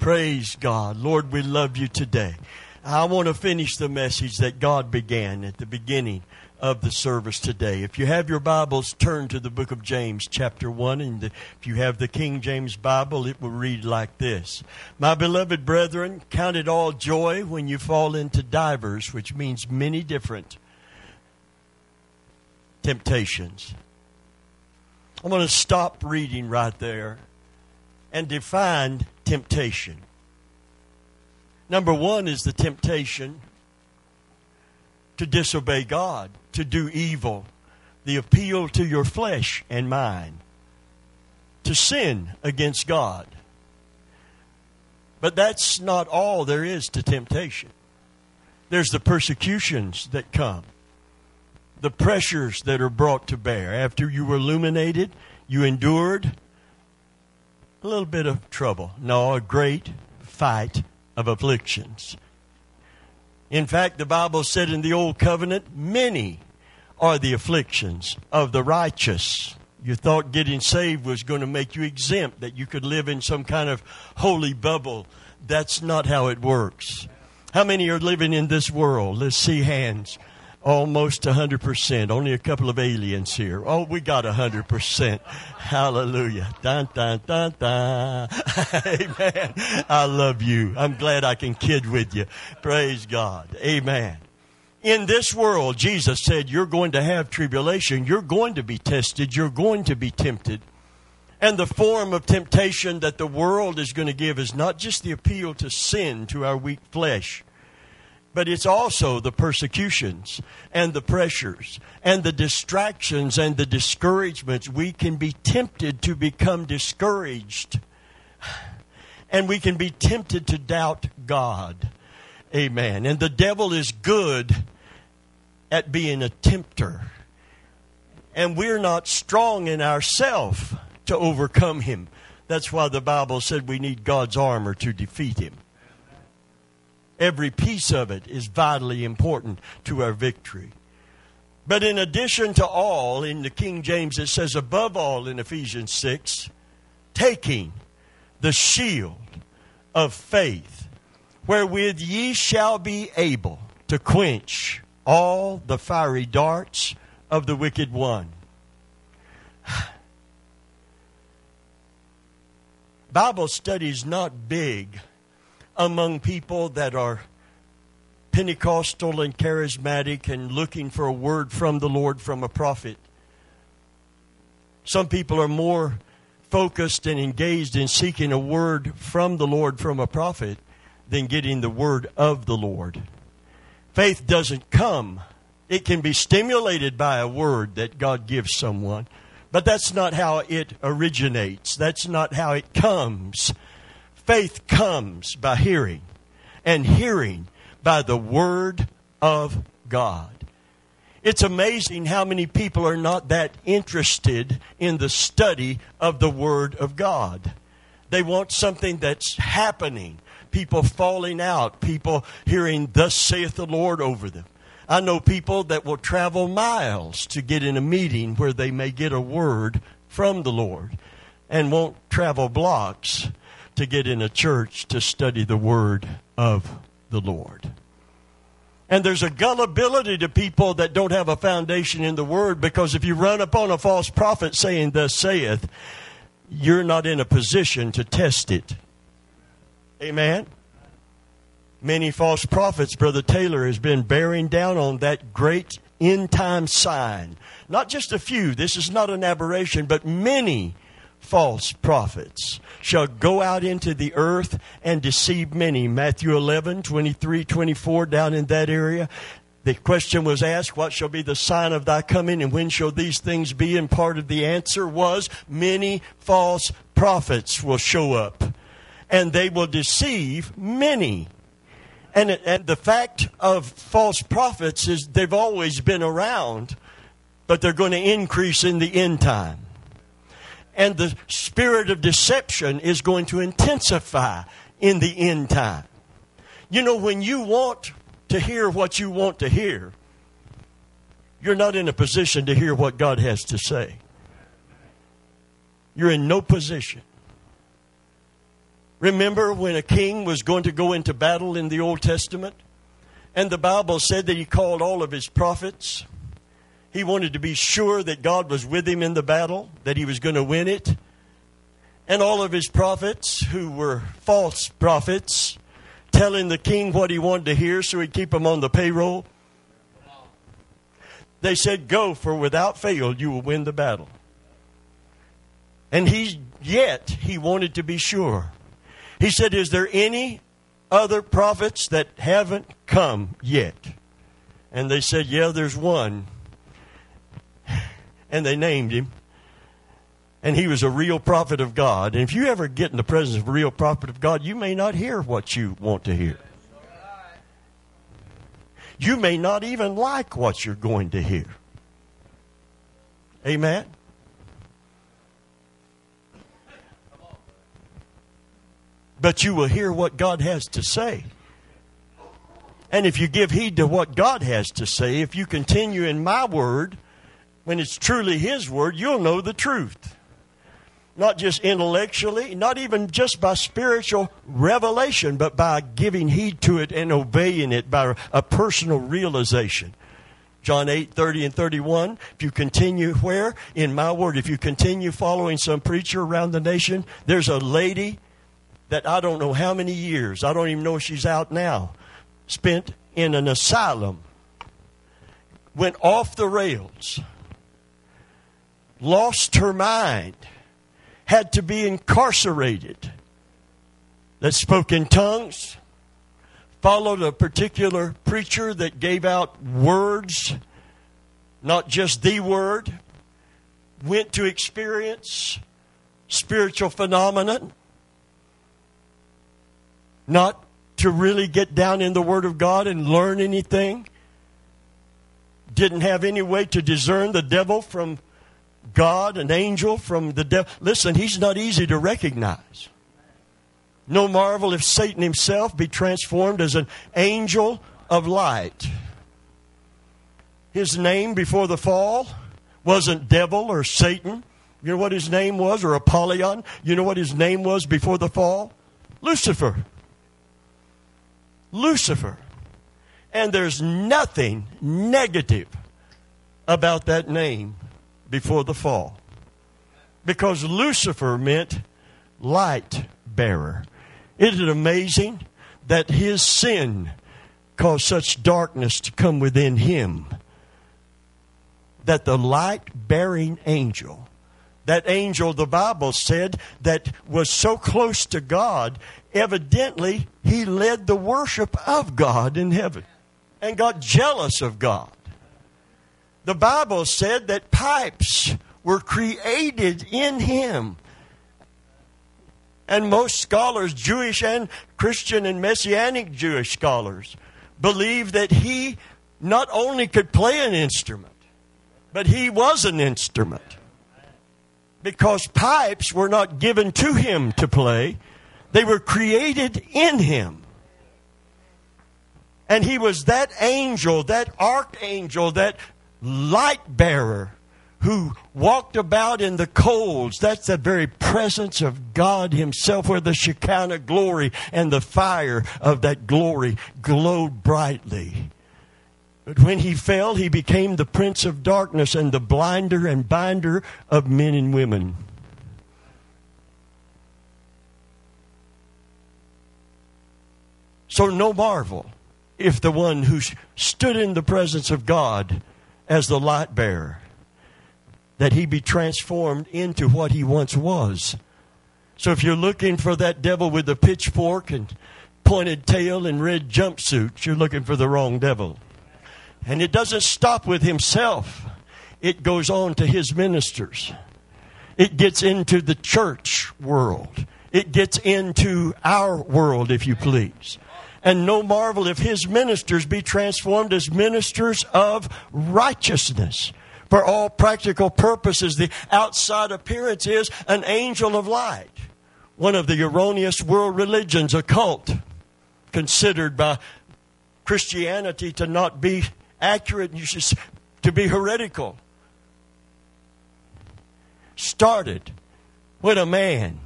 Praise God. Lord, we love you today. I want to finish the message that God began at the beginning of the service today. If you have your Bibles, turn to the book of James, chapter 1. And if you have the King James Bible, it will read like this My beloved brethren, count it all joy when you fall into divers, which means many different temptations. I'm going to stop reading right there and defined temptation. Number one is the temptation to disobey God, to do evil, the appeal to your flesh and mind, to sin against God. But that's not all there is to temptation. There's the persecutions that come, the pressures that are brought to bear. After you were illuminated, you endured a little bit of trouble. No, a great fight of afflictions. In fact, the Bible said in the Old Covenant, many are the afflictions of the righteous. You thought getting saved was going to make you exempt, that you could live in some kind of holy bubble. That's not how it works. How many are living in this world? Let's see hands. Almost 100%. Only a couple of aliens here. Oh, we got 100%. Hallelujah. Dun, dun, dun, dun. Amen. I love you. I'm glad I can kid with you. Praise God. Amen. In this world, Jesus said, you're going to have tribulation. You're going to be tested. You're going to be tempted. And the form of temptation that the world is going to give is not just the appeal to sin to our weak flesh but it's also the persecutions and the pressures and the distractions and the discouragements. We can be tempted to become discouraged. And we can be tempted to doubt God. Amen. And the devil is good at being a tempter. And we're not strong in ourselves to overcome him. That's why the Bible said we need God's armor to defeat him. Every piece of it is vitally important to our victory. But in addition to all, in the King James it says, above all in Ephesians 6, taking the shield of faith, wherewith ye shall be able to quench all the fiery darts of the wicked one. Bible study is not big among people that are Pentecostal and charismatic and looking for a word from the Lord from a prophet. Some people are more focused and engaged in seeking a word from the Lord from a prophet than getting the word of the Lord. Faith doesn't come. It can be stimulated by a word that God gives someone, but that's not how it originates. That's not how it comes. Faith comes by hearing, and hearing by the Word of God. It's amazing how many people are not that interested in the study of the Word of God. They want something that's happening. People falling out, people hearing, Thus saith the Lord over them. I know people that will travel miles to get in a meeting where they may get a word from the Lord and won't travel blocks to get in a church to study the Word of the Lord. And there's a gullibility to people that don't have a foundation in the Word because if you run upon a false prophet saying, Thus saith, you're not in a position to test it. Amen? Many false prophets, Brother Taylor has been bearing down on that great end time sign. Not just a few, this is not an aberration, but many false prophets shall go out into the earth and deceive many. Matthew 11, 23, 24, down in that area. The question was asked, What shall be the sign of thy coming, and when shall these things be? And part of the answer was, Many false prophets will show up, and they will deceive many. And, and the fact of false prophets is they've always been around, but they're going to increase in the end time and the spirit of deception is going to intensify in the end time. You know, when you want to hear what you want to hear, you're not in a position to hear what God has to say. You're in no position. Remember when a king was going to go into battle in the Old Testament? And the Bible said that he called all of his prophets. He wanted to be sure that God was with him in the battle, that he was going to win it. And all of his prophets, who were false prophets, telling the king what he wanted to hear so he'd keep him on the payroll. They said, Go, for without fail you will win the battle. And he, yet, he wanted to be sure. He said, Is there any other prophets that haven't come yet? And they said, Yeah, there's one. And they named him. And he was a real prophet of God. And if you ever get in the presence of a real prophet of God, you may not hear what you want to hear. You may not even like what you're going to hear. Amen? but you will hear what God has to say. And if you give heed to what God has to say, if you continue in my word, when it's truly His word, you'll know the truth. Not just intellectually, not even just by spiritual revelation, but by giving heed to it and obeying it by a personal realization. John 8, 30 and 31. If you continue where? In my word. If you continue following some preacher around the nation, there's a lady that I don't know how many years, I don't even know if she's out now, spent in an asylum, went off the rails, lost her mind, had to be incarcerated, that spoke in tongues, followed a particular preacher that gave out words, not just the word, went to experience spiritual phenomenon not to really get down in the Word of God and learn anything. Didn't have any way to discern the devil from God, an angel from the devil. Listen, he's not easy to recognize. No marvel if Satan himself be transformed as an angel of light. His name before the fall wasn't devil or Satan. You know what his name was, or Apollyon? You know what his name was before the fall? Lucifer. Lucifer. And there's nothing negative about that name before the fall. Because Lucifer meant light bearer. Isn't it amazing that his sin caused such darkness to come within him? That the light bearing angel, that angel, the Bible said, that was so close to God, evidently he led the worship of God in heaven and got jealous of God. The Bible said that pipes were created in him. And most scholars, Jewish and Christian and Messianic Jewish scholars, believe that he not only could play an instrument, but he was an instrument. Because pipes were not given to him to play, they were created in him. And he was that angel, that archangel, that light bearer who walked about in the coals. That's the very presence of God Himself, where the Shekinah glory and the fire of that glory glowed brightly. But when he fell, he became the prince of darkness and the blinder and binder of men and women. So, no marvel if the one who stood in the presence of God as the light bearer, that he be transformed into what he once was. So, if you're looking for that devil with the pitchfork and pointed tail and red jumpsuit, you're looking for the wrong devil. And it doesn't stop with himself, it goes on to his ministers. It gets into the church world. It gets into our world, if you please. And no marvel if his ministers be transformed as ministers of righteousness. For all practical purposes, the outside appearance is an angel of light. One of the erroneous world religions, a cult, considered by Christianity to not be accurate, should, to be heretical, started when a man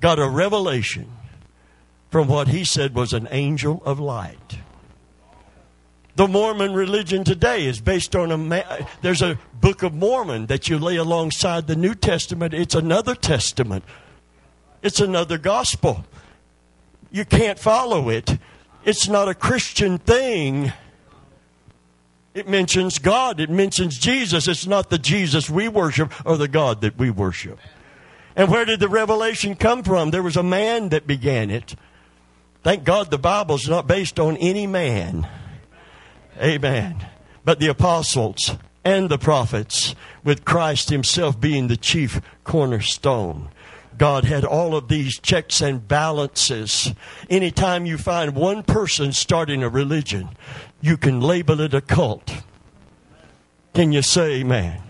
got a revelation from what he said was an angel of light. The Mormon religion today is based on a. There's a Book of Mormon that you lay alongside the New Testament. It's another testament. It's another gospel. You can't follow it. It's not a Christian thing. It mentions God. It mentions Jesus. It's not the Jesus we worship or the God that we worship. And where did the revelation come from? There was a man that began it. Thank God the Bible's not based on any man. Amen. But the apostles and the prophets, with Christ Himself being the chief cornerstone. God had all of these checks and balances. Anytime you find one person starting a religion, you can label it a cult. Can you say amen?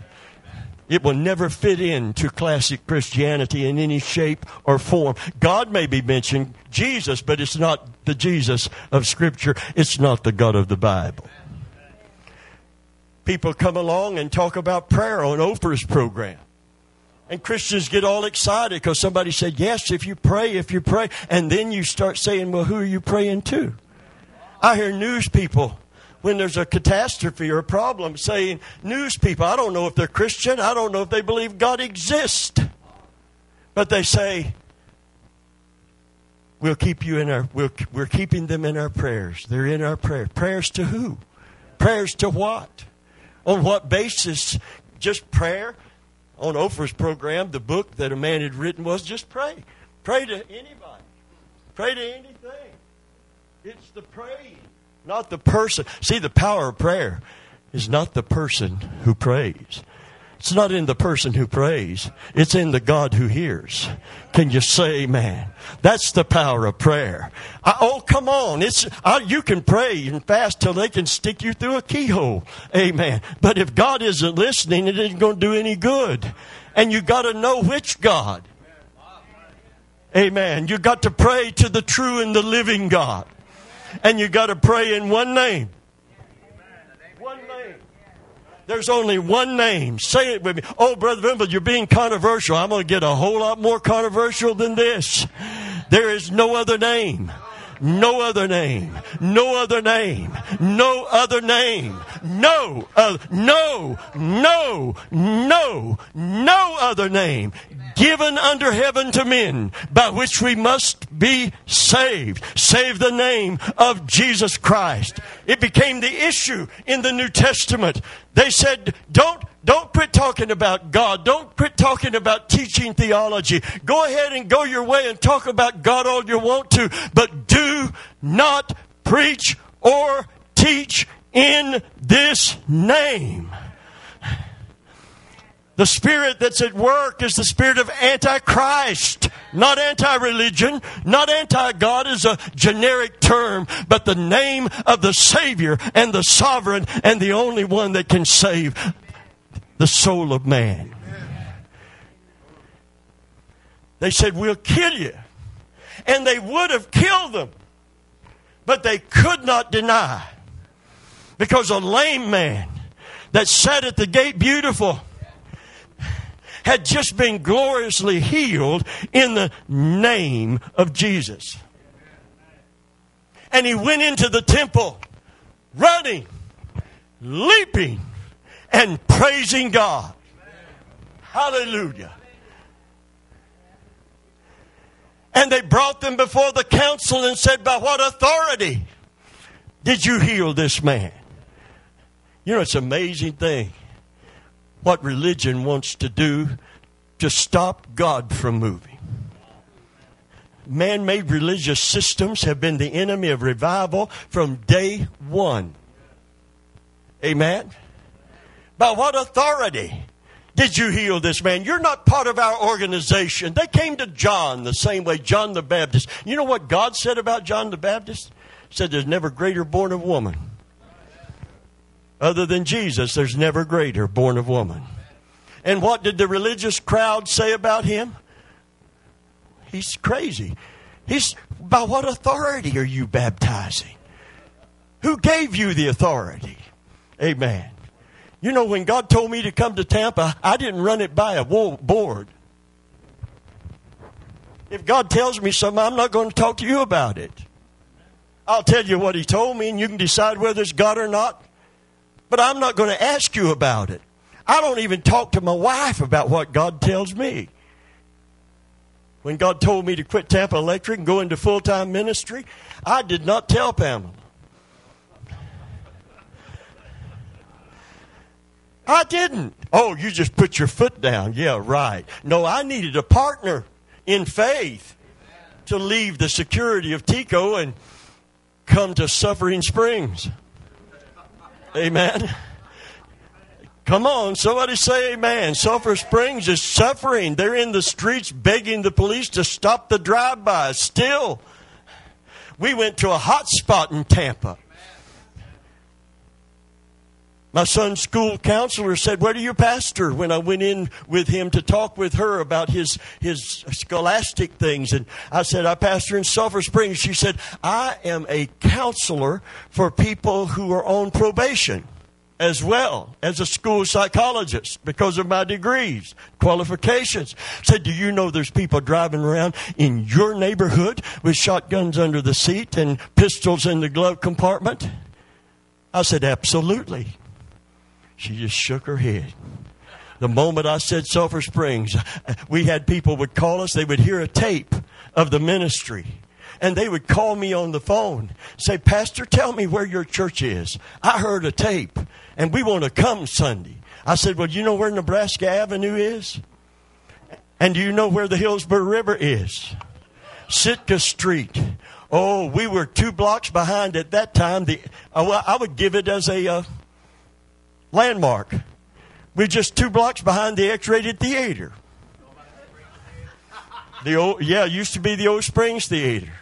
It will never fit into classic Christianity in any shape or form. God may be mentioned, Jesus, but it's not the Jesus of Scripture. It's not the God of the Bible. People come along and talk about prayer on Oprah's program. And Christians get all excited because somebody said, Yes, if you pray, if you pray. And then you start saying, Well, who are you praying to? I hear news people when there's a catastrophe or a problem saying, News people, I don't know if they're Christian, I don't know if they believe God exists. But they say, We'll keep you in our, we'll, we're keeping them in our prayers. They're in our prayer. Prayers to who? Prayers to what? On what basis? Just prayer? on Oprah's program, the book that a man had written was just pray. Pray to anybody. Pray to anything. It's the praying, not the person. See, the power of prayer is not the person who prays. It's not in the person who prays. It's in the God who hears. Can you say amen? That's the power of prayer. I, oh, come on. It's, I, you can pray and fast till they can stick you through a keyhole. Amen. But if God isn't listening, it isn't going to do any good. And you got to know which God. Amen. You got to pray to the true and the living God. And you got to pray in one name. One name. There's only one name. Say it with me. Oh, Brother Vimble, you're being controversial. I'm going to get a whole lot more controversial than this. There is no other name. No other name. No other name. No other name. No, no, no, no, no other name given under heaven to men by which we must be saved. Save the name of Jesus Christ. It became the issue in the New Testament. They said, don't don't quit talking about God. Don't quit talking about teaching theology. Go ahead and go your way and talk about God all you want to, but do not preach or teach in this name. The spirit that's at work is the spirit of Antichrist, not anti-religion, not anti-God is a generic term, but the name of the Savior and the sovereign and the only one that can save the soul of man. They said, We'll kill you. And they would have killed them, but they could not deny. Because a lame man that sat at the gate beautiful had just been gloriously healed in the name of Jesus. And he went into the temple running, leaping, and praising God. Hallelujah. And they brought them before the council and said, By what authority did you heal this man? You know, it's an amazing thing what religion wants to do to stop God from moving. Man made religious systems have been the enemy of revival from day one. Amen? By what authority did you heal this man? You're not part of our organization. They came to John the same way, John the Baptist. You know what God said about John the Baptist? He said, There's never greater born of woman other than Jesus, there's never greater born of woman. And what did the religious crowd say about him? He's crazy. He's by what authority are you baptizing? Who gave you the authority? Amen. You know, when God told me to come to Tampa, I didn't run it by a board. If God tells me something, I'm not going to talk to you about it. I'll tell you what He told me, and you can decide whether it's God or not. But I'm not going to ask you about it. I don't even talk to my wife about what God tells me. When God told me to quit Tampa Electric and go into full time ministry, I did not tell Pamela. I didn't. Oh, you just put your foot down. Yeah, right. No, I needed a partner in faith to leave the security of TECO and come to Suffering Springs. Amen. Come on, somebody say amen. Sulphur Springs is suffering. They're in the streets begging the police to stop the drive-by. Still, we went to a hot spot in Tampa. My son's school counselor said, Where do you pastor? When I went in with him to talk with her about his, his scholastic things. And I said, I pastor in Sulphur Springs. She said, I am a counselor for people who are on probation as well as a school psychologist because of my degrees, qualifications. Said, do you know there's people driving around in your neighborhood with shotguns under the seat and pistols in the glove compartment? I said, absolutely. She just shook her head. The moment I said Sulphur Springs, we had people would call us, they would hear a tape of the ministry and they would call me on the phone, say, Pastor, tell me where your church is. I heard a tape and we want to come Sunday. I said, Well, you know where Nebraska Avenue is? And do you know where the Hillsborough River is? Sitka Street. Oh, we were two blocks behind at that time. The, uh, I would give it as a uh, landmark. We're just two blocks behind the X-rated theater. The old, yeah, used to be the old Springs Theater.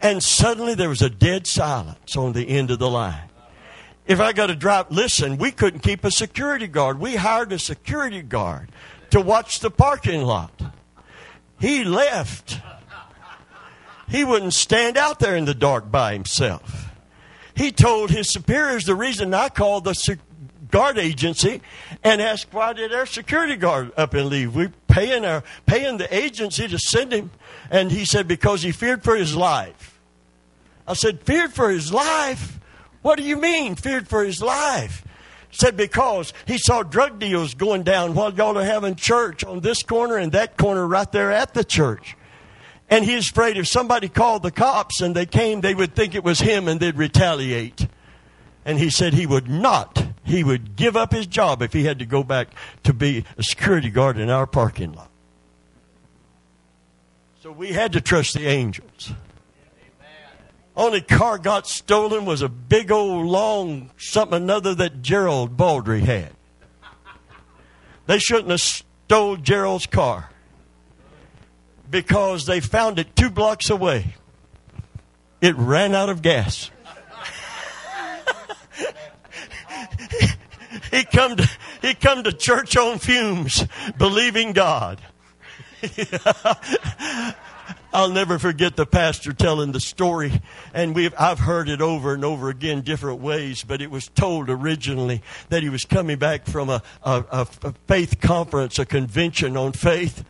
And suddenly there was a dead silence on the end of the line. If I got to drop, listen, we couldn't keep a security guard. We hired a security guard to watch the parking lot. He left. He wouldn't stand out there in the dark by himself. He told his superiors the reason I called the guard agency and asked why did our security guard up and leave? We paying our paying the agency to send him, and he said because he feared for his life. I said feared for his life. What do you mean, feared for his life? Said because he saw drug deals going down while y'all are having church on this corner and that corner right there at the church. And he's afraid if somebody called the cops and they came, they would think it was him and they'd retaliate. And he said he would not. He would give up his job if he had to go back to be a security guard in our parking lot. So we had to trust the angels. Only car got stolen was a big old long something another that Gerald Baldry had. They shouldn't have stole Gerald's car because they found it two blocks away. It ran out of gas. he come to he come to church on fumes, believing God. I'll never forget the pastor telling the story, and we've, I've heard it over and over again, different ways, but it was told originally that he was coming back from a, a, a faith conference, a convention on faith,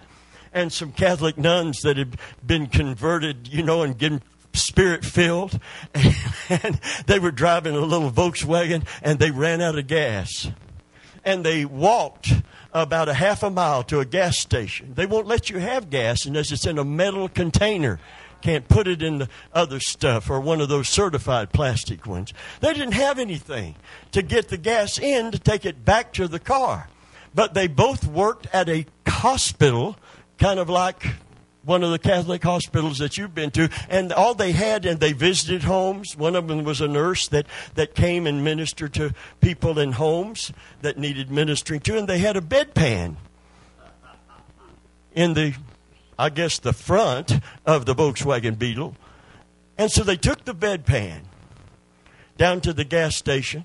and some Catholic nuns that had been converted, you know, and getting spirit filled, and they were driving a little Volkswagen, and they ran out of gas. And they walked about a half a mile to a gas station. They won't let you have gas unless it's in a metal container. Can't put it in the other stuff or one of those certified plastic ones. They didn't have anything to get the gas in to take it back to the car. But they both worked at a hospital, kind of like one of the Catholic hospitals that you've been to, and all they had, and they visited homes. One of them was a nurse that, that came and ministered to people in homes that needed ministering to, and they had a bedpan in the, I guess, the front of the Volkswagen Beetle. And so they took the bedpan down to the gas station,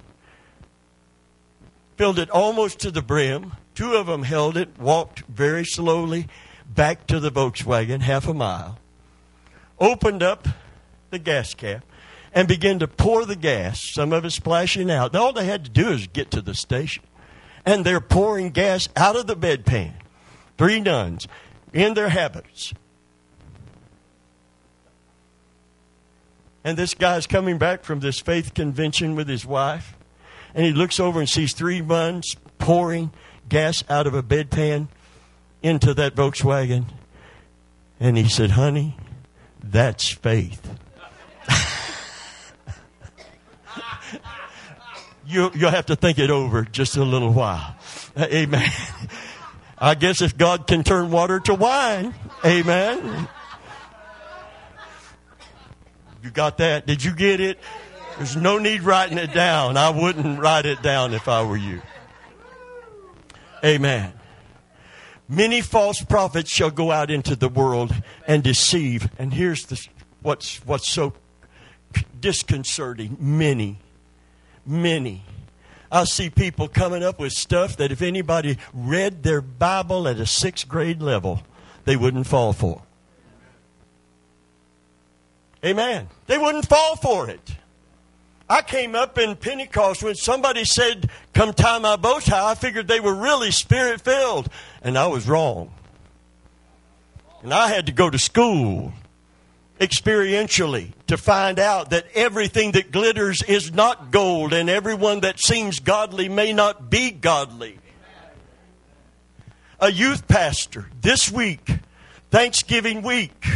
filled it almost to the brim. Two of them held it, walked very slowly back to the Volkswagen, half a mile, opened up the gas cap, and began to pour the gas, some of it splashing out. All they had to do is get to the station. And they're pouring gas out of the bedpan. Three nuns. in their habits. And this guy's coming back from this faith convention with his wife, and he looks over and sees three nuns pouring gas out of a bedpan into that Volkswagen. And he said, Honey, that's faith. you, you'll have to think it over just a little while. Uh, amen. I guess if God can turn water to wine, amen. You got that? Did you get it? There's no need writing it down. I wouldn't write it down if I were you. Amen. Many false prophets shall go out into the world and deceive. And here's the, what's, what's so disconcerting. Many. Many. I see people coming up with stuff that if anybody read their Bible at a sixth grade level, they wouldn't fall for. Amen. They wouldn't fall for it. I came up in Pentecost when somebody said, Come tie my bow tie. I figured they were really spirit filled. And I was wrong. And I had to go to school experientially to find out that everything that glitters is not gold and everyone that seems godly may not be godly. A youth pastor this week, Thanksgiving week,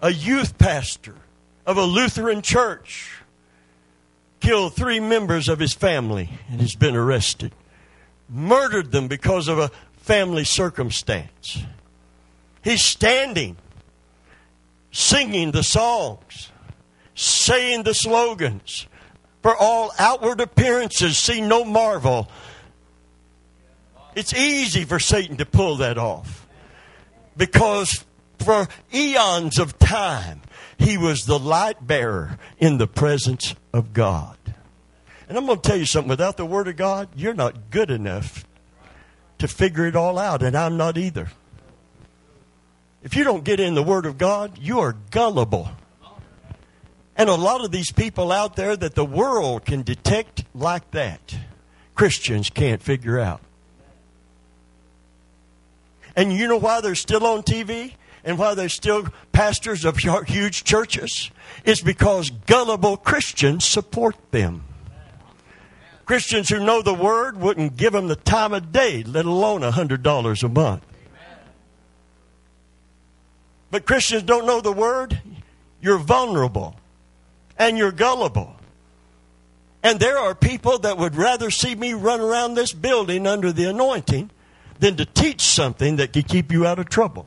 a youth pastor of a Lutheran church killed three members of his family and has been arrested. Murdered them because of a family circumstance. He's standing, singing the songs, saying the slogans. For all outward appearances, see no marvel. It's easy for Satan to pull that off because for eons of time, he was the light bearer in the presence of God. And I'm going to tell you something without the Word of God, you're not good enough to figure it all out, and I'm not either. If you don't get in the Word of God, you are gullible. And a lot of these people out there that the world can detect like that, Christians can't figure out. And you know why they're still on TV? And why they're still pastors of huge churches is because gullible Christians support them. Christians who know the word wouldn't give them the time of day, let alone a $100 a month. But Christians don't know the word, you're vulnerable and you're gullible. And there are people that would rather see me run around this building under the anointing than to teach something that could keep you out of trouble.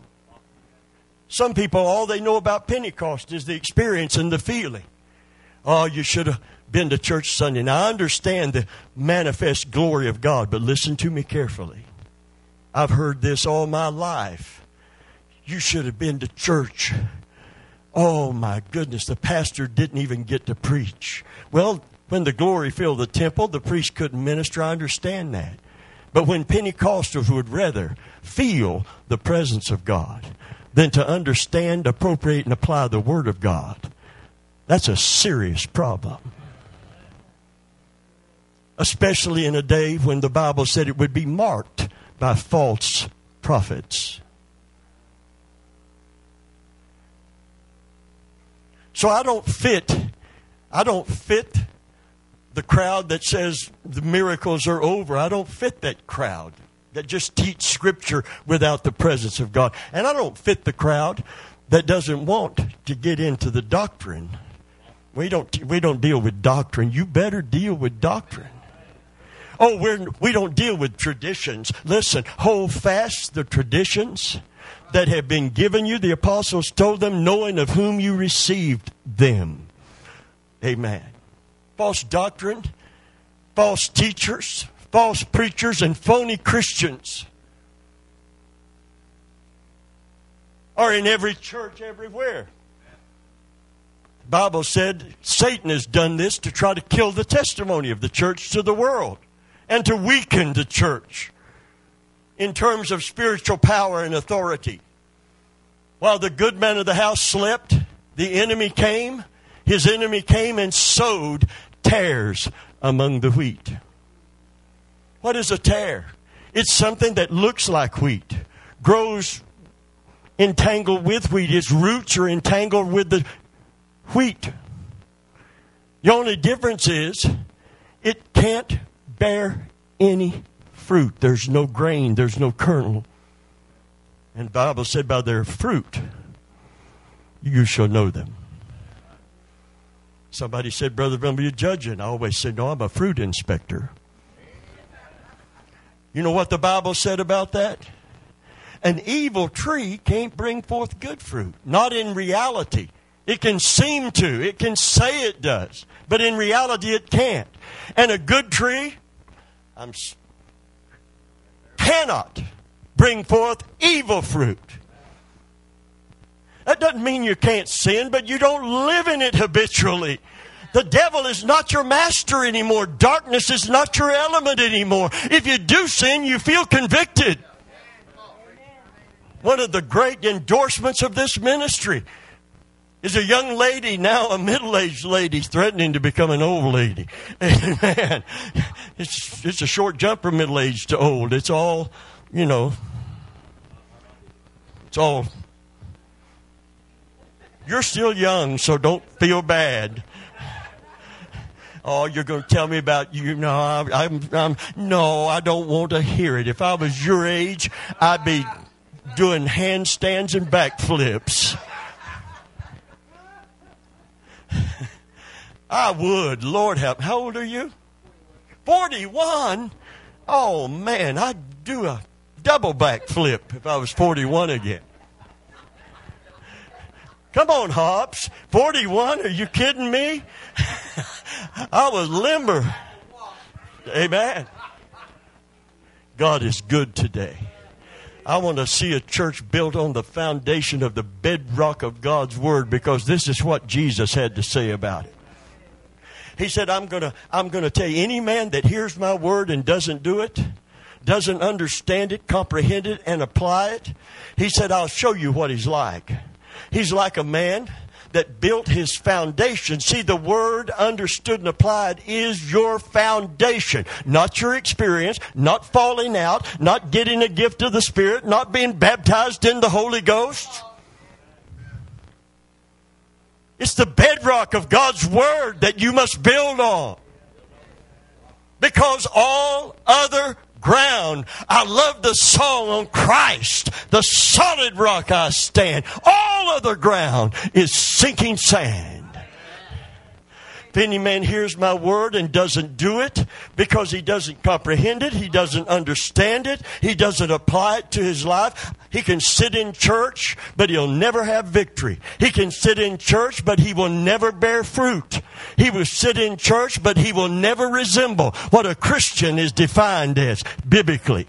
Some people, all they know about Pentecost is the experience and the feeling. Oh, you should have been to church Sunday. Now, I understand the manifest glory of God, but listen to me carefully. I've heard this all my life. You should have been to church. Oh, my goodness, the pastor didn't even get to preach. Well, when the glory filled the temple, the priest couldn't minister. I understand that. But when Pentecostals would rather feel the presence of God, than to understand, appropriate, and apply the Word of God. That's a serious problem. Especially in a day when the Bible said it would be marked by false prophets. So I don't fit, I don't fit the crowd that says the miracles are over. I don't fit that crowd that just teach Scripture without the presence of God. And I don't fit the crowd that doesn't want to get into the doctrine. We don't, we don't deal with doctrine. You better deal with doctrine. Oh, we're, we don't deal with traditions. Listen, hold fast the traditions that have been given you. The apostles told them, knowing of whom you received them. Amen. False doctrine, false teachers, false preachers and phony Christians are in every church everywhere. The Bible said Satan has done this to try to kill the testimony of the church to the world and to weaken the church in terms of spiritual power and authority. While the good man of the house slept, the enemy came. His enemy came and sowed tares among the wheat. What is a tare? It's something that looks like wheat, grows entangled with wheat. Its roots are entangled with the wheat. The only difference is it can't bear any fruit. There's no grain, there's no kernel. And the Bible said, by their fruit you shall know them. Somebody said, Brother you're judging. I always said, No, I'm a fruit inspector. You know what the Bible said about that? An evil tree can't bring forth good fruit. Not in reality. It can seem to, it can say it does, but in reality it can't. And a good tree I'm, cannot bring forth evil fruit. That doesn't mean you can't sin, but you don't live in it habitually. The devil is not your master anymore. Darkness is not your element anymore. If you do sin, you feel convicted. One of the great endorsements of this ministry is a young lady, now a middle aged lady, threatening to become an old lady. Amen. It's, it's a short jump from middle aged to old. It's all, you know, it's all. You're still young, so don't feel bad. Oh, you're going to tell me about you? No, I'm, I'm, no, I don't want to hear it. If I was your age, I'd be doing handstands and backflips. I would. Lord help. How old are you? 41? Oh, man, I'd do a double backflip if I was 41 again. Come on, Hops. 41? Are you kidding me? I was limber. Amen. God is good today. I want to see a church built on the foundation of the bedrock of God's Word because this is what Jesus had to say about it. He said, I'm going to, I'm going to tell you, any man that hears my word and doesn't do it, doesn't understand it, comprehend it, and apply it, he said, I'll show you what he's like. He's like a man that built his foundation. See, the word understood and applied is your foundation, not your experience, not falling out, not getting a gift of the Spirit, not being baptized in the Holy Ghost. It's the bedrock of God's Word that you must build on. Because all other ground. I love the song on Christ, the solid rock I stand. All other ground is sinking sand. If any man hears my word and doesn't do it because he doesn't comprehend it, he doesn't understand it, he doesn't apply it to his life, he can sit in church, but he'll never have victory. He can sit in church, but he will never bear fruit. He will sit in church, but he will never resemble what a Christian is defined as biblically.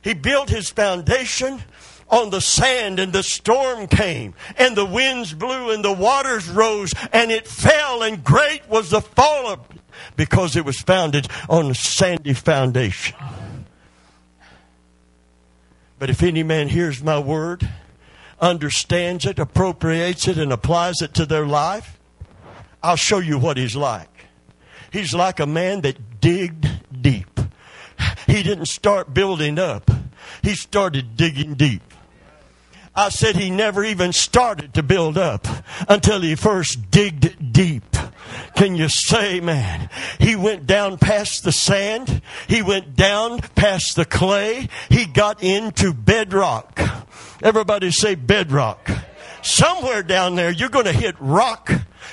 He built his foundation on the sand and the storm came and the winds blew and the waters rose and it fell and great was the fall of it because it was founded on a sandy foundation. But if any man hears my word, understands it, appropriates it, and applies it to their life, I'll show you what he's like. He's like a man that digged deep. He didn't start building up. He started digging deep. I said he never even started to build up until he first digged deep. Can you say, man? He went down past the sand. He went down past the clay. He got into bedrock. Everybody say bedrock. Somewhere down there, you're going to hit rock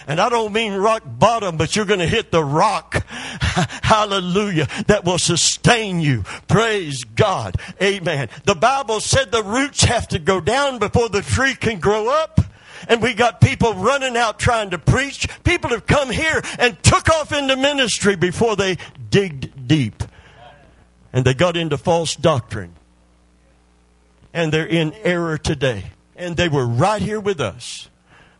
and I don't mean rock bottom, but you're going to hit the rock. Hallelujah. That will sustain you. Praise God. Amen. The Bible said the roots have to go down before the tree can grow up. And we got people running out trying to preach. People have come here and took off into ministry before they digged deep. And they got into false doctrine. And they're in error today. And they were right here with us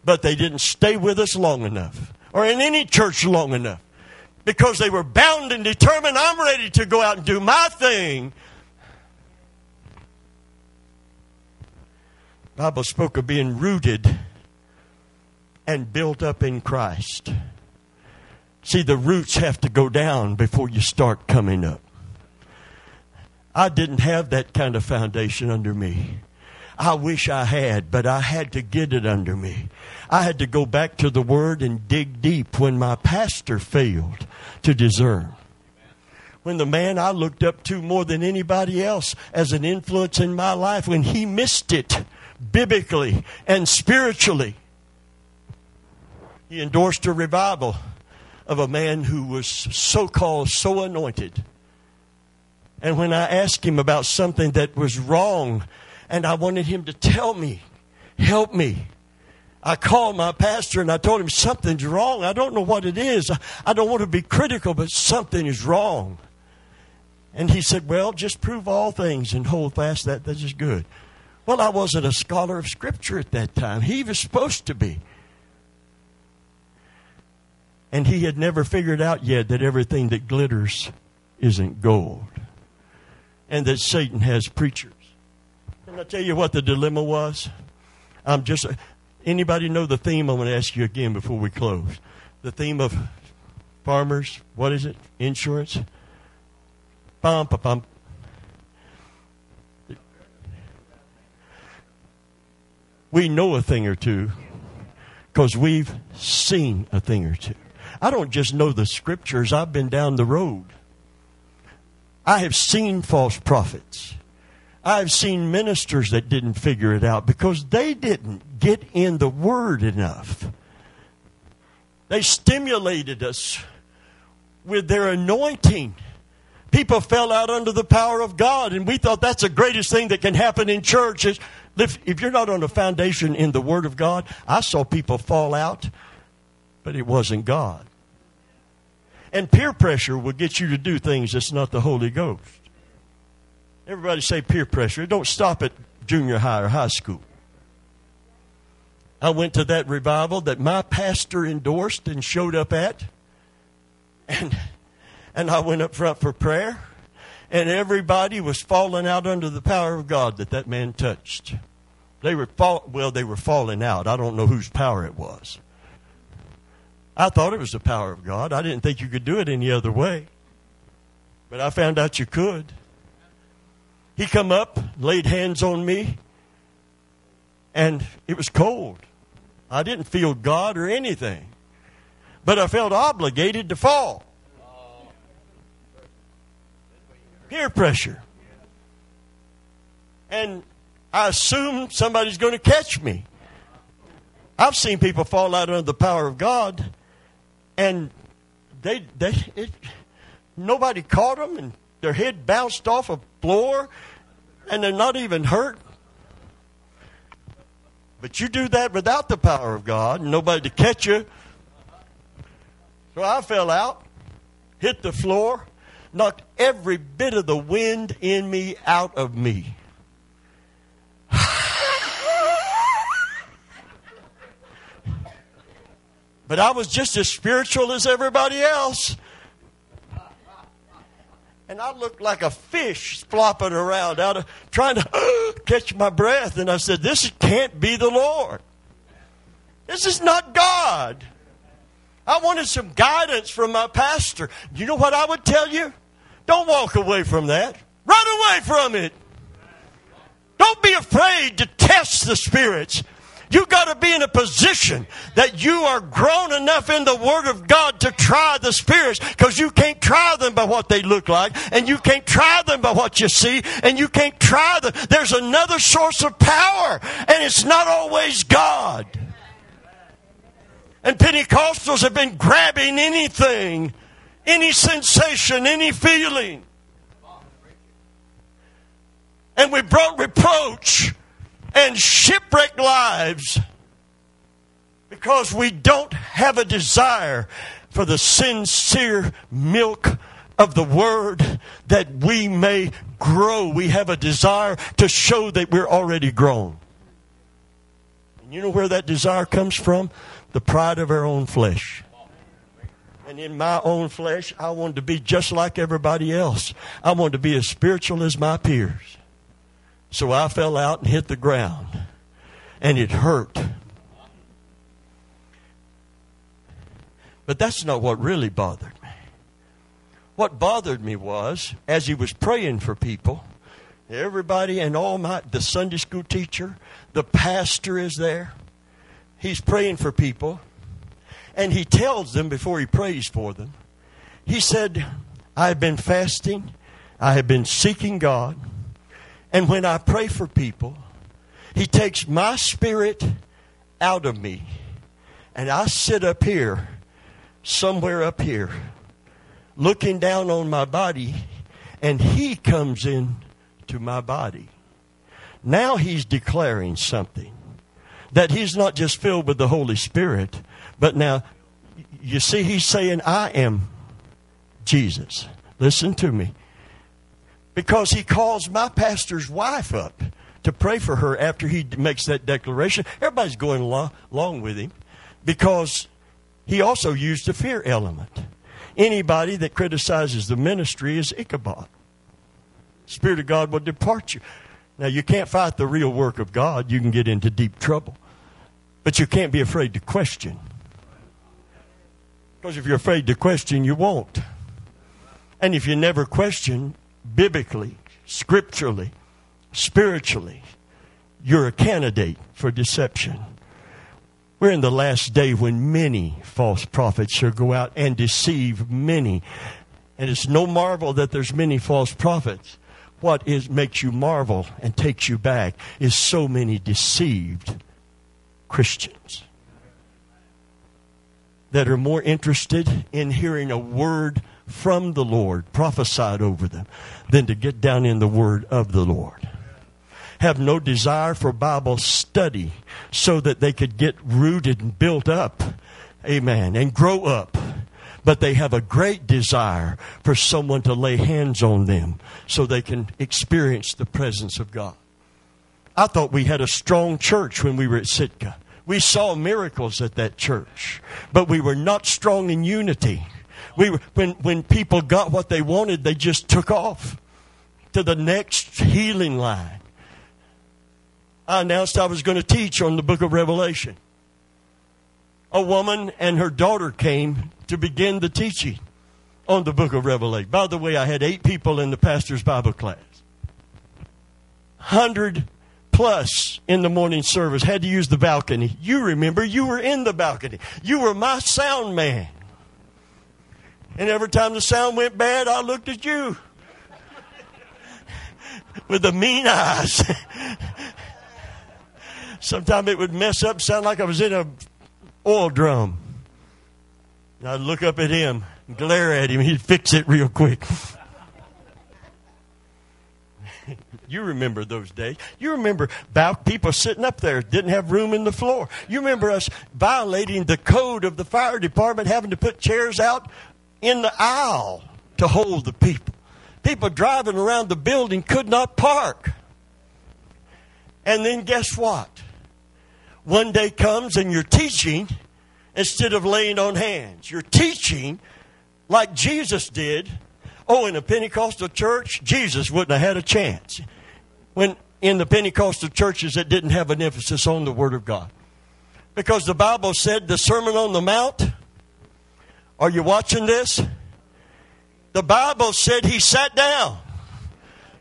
but they didn't stay with us long enough or in any church long enough because they were bound and determined I'm ready to go out and do my thing. Bible spoke of being rooted and built up in Christ. See, the roots have to go down before you start coming up. I didn't have that kind of foundation under me. I wish I had, but I had to get it under me. I had to go back to the Word and dig deep when my pastor failed to discern. When the man I looked up to more than anybody else as an influence in my life, when he missed it biblically and spiritually, he endorsed a revival of a man who was so called so anointed. And when I asked him about something that was wrong, and I wanted him to tell me, help me, I called my pastor and I told him something's wrong. I don't know what it is. I don't want to be critical, but something is wrong. And he said, Well, just prove all things and hold fast that. That is good. Well, I wasn't a scholar of Scripture at that time. He was supposed to be. And he had never figured out yet that everything that glitters isn't gold. And that Satan has preachers. Can I tell you what the dilemma was? I'm just anybody know the theme? I'm going to ask you again before we close. The theme of farmers, what is it? Insurance. Bum, bum, bum. We know a thing or two because we've seen a thing or two. I don't just know the scriptures, I've been down the road. I have seen false prophets. I've seen ministers that didn't figure it out because they didn't get in the Word enough. They stimulated us with their anointing. People fell out under the power of God, and we thought that's the greatest thing that can happen in church. Is if, if you're not on a foundation in the Word of God, I saw people fall out, but it wasn't God. And peer pressure will get you to do things that's not the Holy Ghost. Everybody say peer pressure. It don't stop at junior high or high school. I went to that revival that my pastor endorsed and showed up at. And, and I went up front for prayer. And everybody was falling out under the power of God that that man touched. They were fall, well, they were falling out. I don't know whose power it was. I thought it was the power of God. I didn't think you could do it any other way. But I found out you could. He come up, laid hands on me, and it was cold. I didn't feel God or anything. But I felt obligated to fall. Peer pressure. And I assume somebody's going to catch me. I've seen people fall out under the power of God and they they it, nobody caught them, and their head bounced off a floor, and they're not even hurt. But you do that without the power of God, nobody to catch you. So I fell out, hit the floor, knocked every bit of the wind in me out of me. But I was just as spiritual as everybody else. And I looked like a fish flopping around out of trying to catch my breath. And I said, This can't be the Lord. This is not God. I wanted some guidance from my pastor. You know what I would tell you? Don't walk away from that. Run away from it. Don't be afraid to test the spirits. You got to be in a position that you are grown enough in the Word of God to try the spirits because you can't try them by what they look like and you can't try them by what you see and you can't try them. There's another source of power and it's not always God. And Pentecostals have been grabbing anything, any sensation, any feeling. And we brought reproach and shipwrecked lives because we don't have a desire for the sincere milk of the word that we may grow. We have a desire to show that we're already grown. And you know where that desire comes from? The pride of our own flesh. And in my own flesh, I wanted to be just like everybody else. I wanted to be as spiritual as my peers. So I fell out and hit the ground. And it hurt. But that's not what really bothered me. What bothered me was, as he was praying for people, Everybody and all my, the Sunday school teacher, the pastor is there. He's praying for people. And he tells them before he prays for them, he said, I have been fasting, I have been seeking God, and when I pray for people, he takes my spirit out of me, and I sit up here, somewhere up here, looking down on my body, and he comes in to my body. Now he's declaring something that he's not just filled with the Holy Spirit, but now you see, he's saying, I am Jesus. Listen to me. Because he calls my pastor's wife up to pray for her after he makes that declaration. Everybody's going along, with him because he also used the fear element. Anybody that criticizes the ministry is Ichabod. Spirit of God will depart you. Now, you can't fight the real work of God. You can get into deep trouble. But you can't be afraid to question. Because if you're afraid to question, you won't. And if you never question biblically, scripturally, spiritually, you're a candidate for deception. We're in the last day when many false prophets shall go out and deceive many. And it's no marvel that there's many false prophets what is makes you marvel and takes you back is so many deceived Christians that are more interested in hearing a word from the Lord prophesied over them than to get down in the word of the Lord. Have no desire for Bible study so that they could get rooted and built up. Amen. And grow up but they have a great desire for someone to lay hands on them so they can experience the presence of God. I thought we had a strong church when we were at Sitka. We saw miracles at that church, but we were not strong in unity. We when, when people got what they wanted, they just took off to the next healing line. I announced I was going to teach on the book of Revelation. A woman and her daughter came to begin the teaching on the book of Revelation. By the way, I had eight people in the pastor's Bible class. Hundred plus in the morning service had to use the balcony. You remember, you were in the balcony. You were my sound man. And every time the sound went bad, I looked at you with the mean eyes. Sometimes it would mess up, sound like I was in a oil drum. And I'd look up at him, glare at him, he'd fix it real quick. You remember those days. You remember about people sitting up there, didn't have room in the floor. You remember us violating the code of the fire department, having to put chairs out in the aisle to hold the people. People driving around the building could not park. And then guess what? One day comes and you're teaching instead of laying on hands. You're teaching like Jesus did. Oh, in a Pentecostal church, Jesus wouldn't have had a chance. When in the Pentecostal churches that didn't have an emphasis on the Word of God. Because the Bible said the Sermon on the Mount, are you watching this? The Bible said he sat down.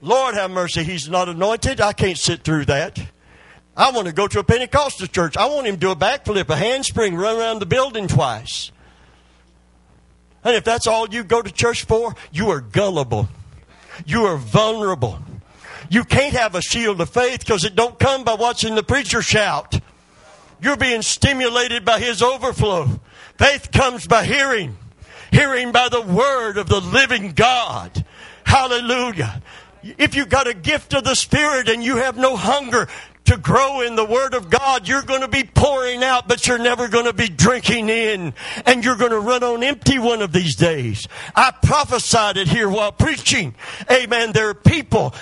Lord have mercy, he's not anointed. I can't sit through that. I want to go to a Pentecostal church. I want him to do a backflip, a handspring, run around the building twice. And if that's all you go to church for, you are gullible. You are vulnerable. You can't have a shield of faith because it don't come by watching the preacher shout. You're being stimulated by his overflow. Faith comes by hearing. Hearing by the word of the living God. Hallelujah. If you've got a gift of the Spirit and you have no hunger to grow in the Word of God, you're going to be pouring out, but you're never going to be drinking in. And you're going to run on empty one of these days. I prophesied it here while preaching. Amen. There are people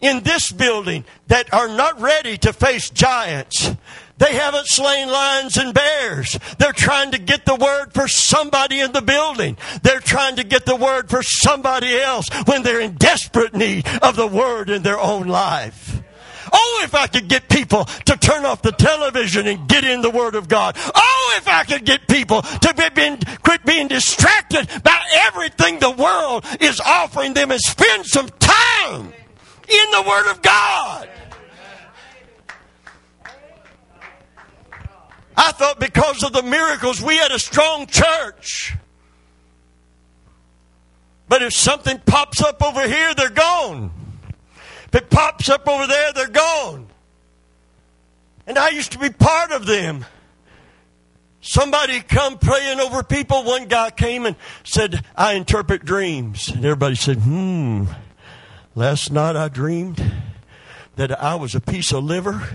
in this building that are not ready to face giants. They haven't slain lions and bears. They're trying to get the word for somebody in the building. They're trying to get the word for somebody else when they're in desperate need of the word in their own life. Oh, if I could get people to turn off the television and get in the Word of God. Oh, if I could get people to be being, quit being distracted by everything the world is offering them and spend some time in the Word of God. I thought because of the miracles we had a strong church. But if something pops up over here, they're gone. If it pops up over there, they're gone. And I used to be part of them. Somebody come praying over people. One guy came and said, I interpret dreams. And everybody said, hmm. Last night I dreamed that I was a piece of liver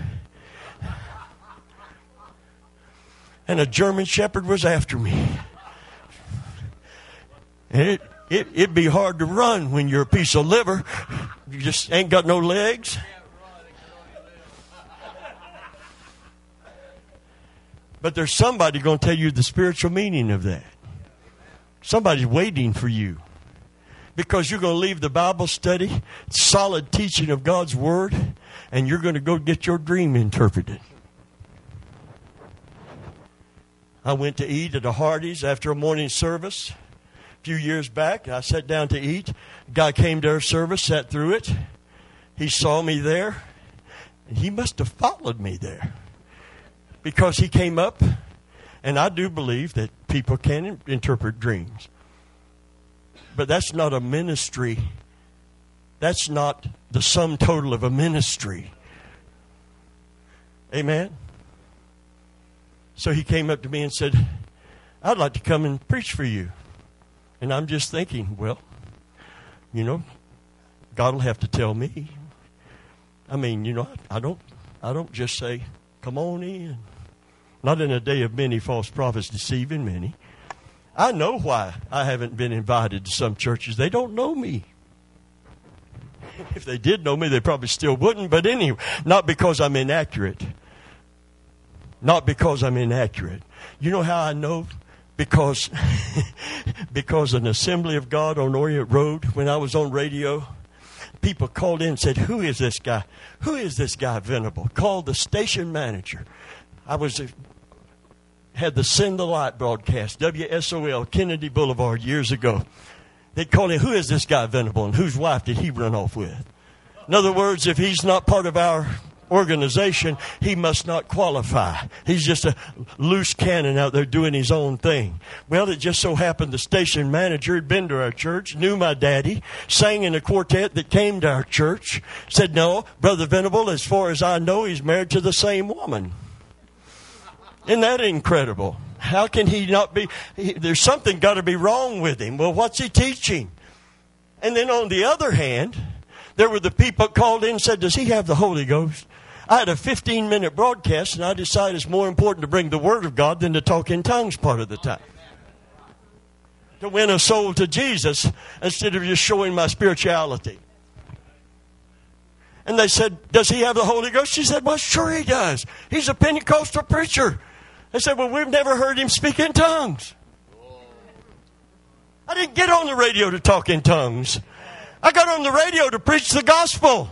and a German shepherd was after me. And it, it, it'd be hard to run when you're a piece of liver. You just ain't got no legs. But there's somebody going to tell you the spiritual meaning of that. Somebody's waiting for you. Because you're going to leave the Bible study, solid teaching of God's Word, and you're going to go get your dream interpreted. I went to eat at a Hardee's after a morning service a few years back. I sat down to eat. Guy came to our service, sat through it. He saw me there, and he must have followed me there because he came up, and I do believe that people can interpret dreams. But that's not a ministry. That's not the sum total of a ministry. Amen? So he came up to me and said, I'd like to come and preach for you. And I'm just thinking, well, you know, God will have to tell me. I mean, you know, I don't I don't just say, come on in. Not in a day of many false prophets deceiving many. I know why I haven't been invited to some churches. They don't know me. If they did know me, they probably still wouldn't. But anyway, not because I'm inaccurate. Not because I'm inaccurate. You know how I know? Because, because an assembly of God on Orient Road, when I was on radio, people called in and said, Who is this guy? Who is this guy Venable? Called the station manager. I was uh, had the Send the Light broadcast, WSOL, Kennedy Boulevard, years ago. They called him, Who is this guy Venable? And whose wife did he run off with? In other words, if he's not part of our organization, he must not qualify. He's just a loose cannon out there doing his own thing. Well, it just so happened the station manager had been to our church, knew my daddy, sang in a quartet that came to our church, said, No, Brother Venable, as far as I know, he's married to the same woman. Isn't that incredible? How can he not be? He, there's something got to be wrong with him. Well, what's he teaching? And then on the other hand, there were the people called in and said, Does he have the Holy Ghost? I had a 15 minute broadcast, and I decided it's more important to bring the Word of God than to talk in tongues part of the time. To win a soul to Jesus instead of just showing my spirituality. And they said, Does he have the Holy Ghost? She said, Well, sure he does. He's a Pentecostal preacher. They said, Well, we've never heard him speak in tongues. I didn't get on the radio to talk in tongues. I got on the radio to preach the gospel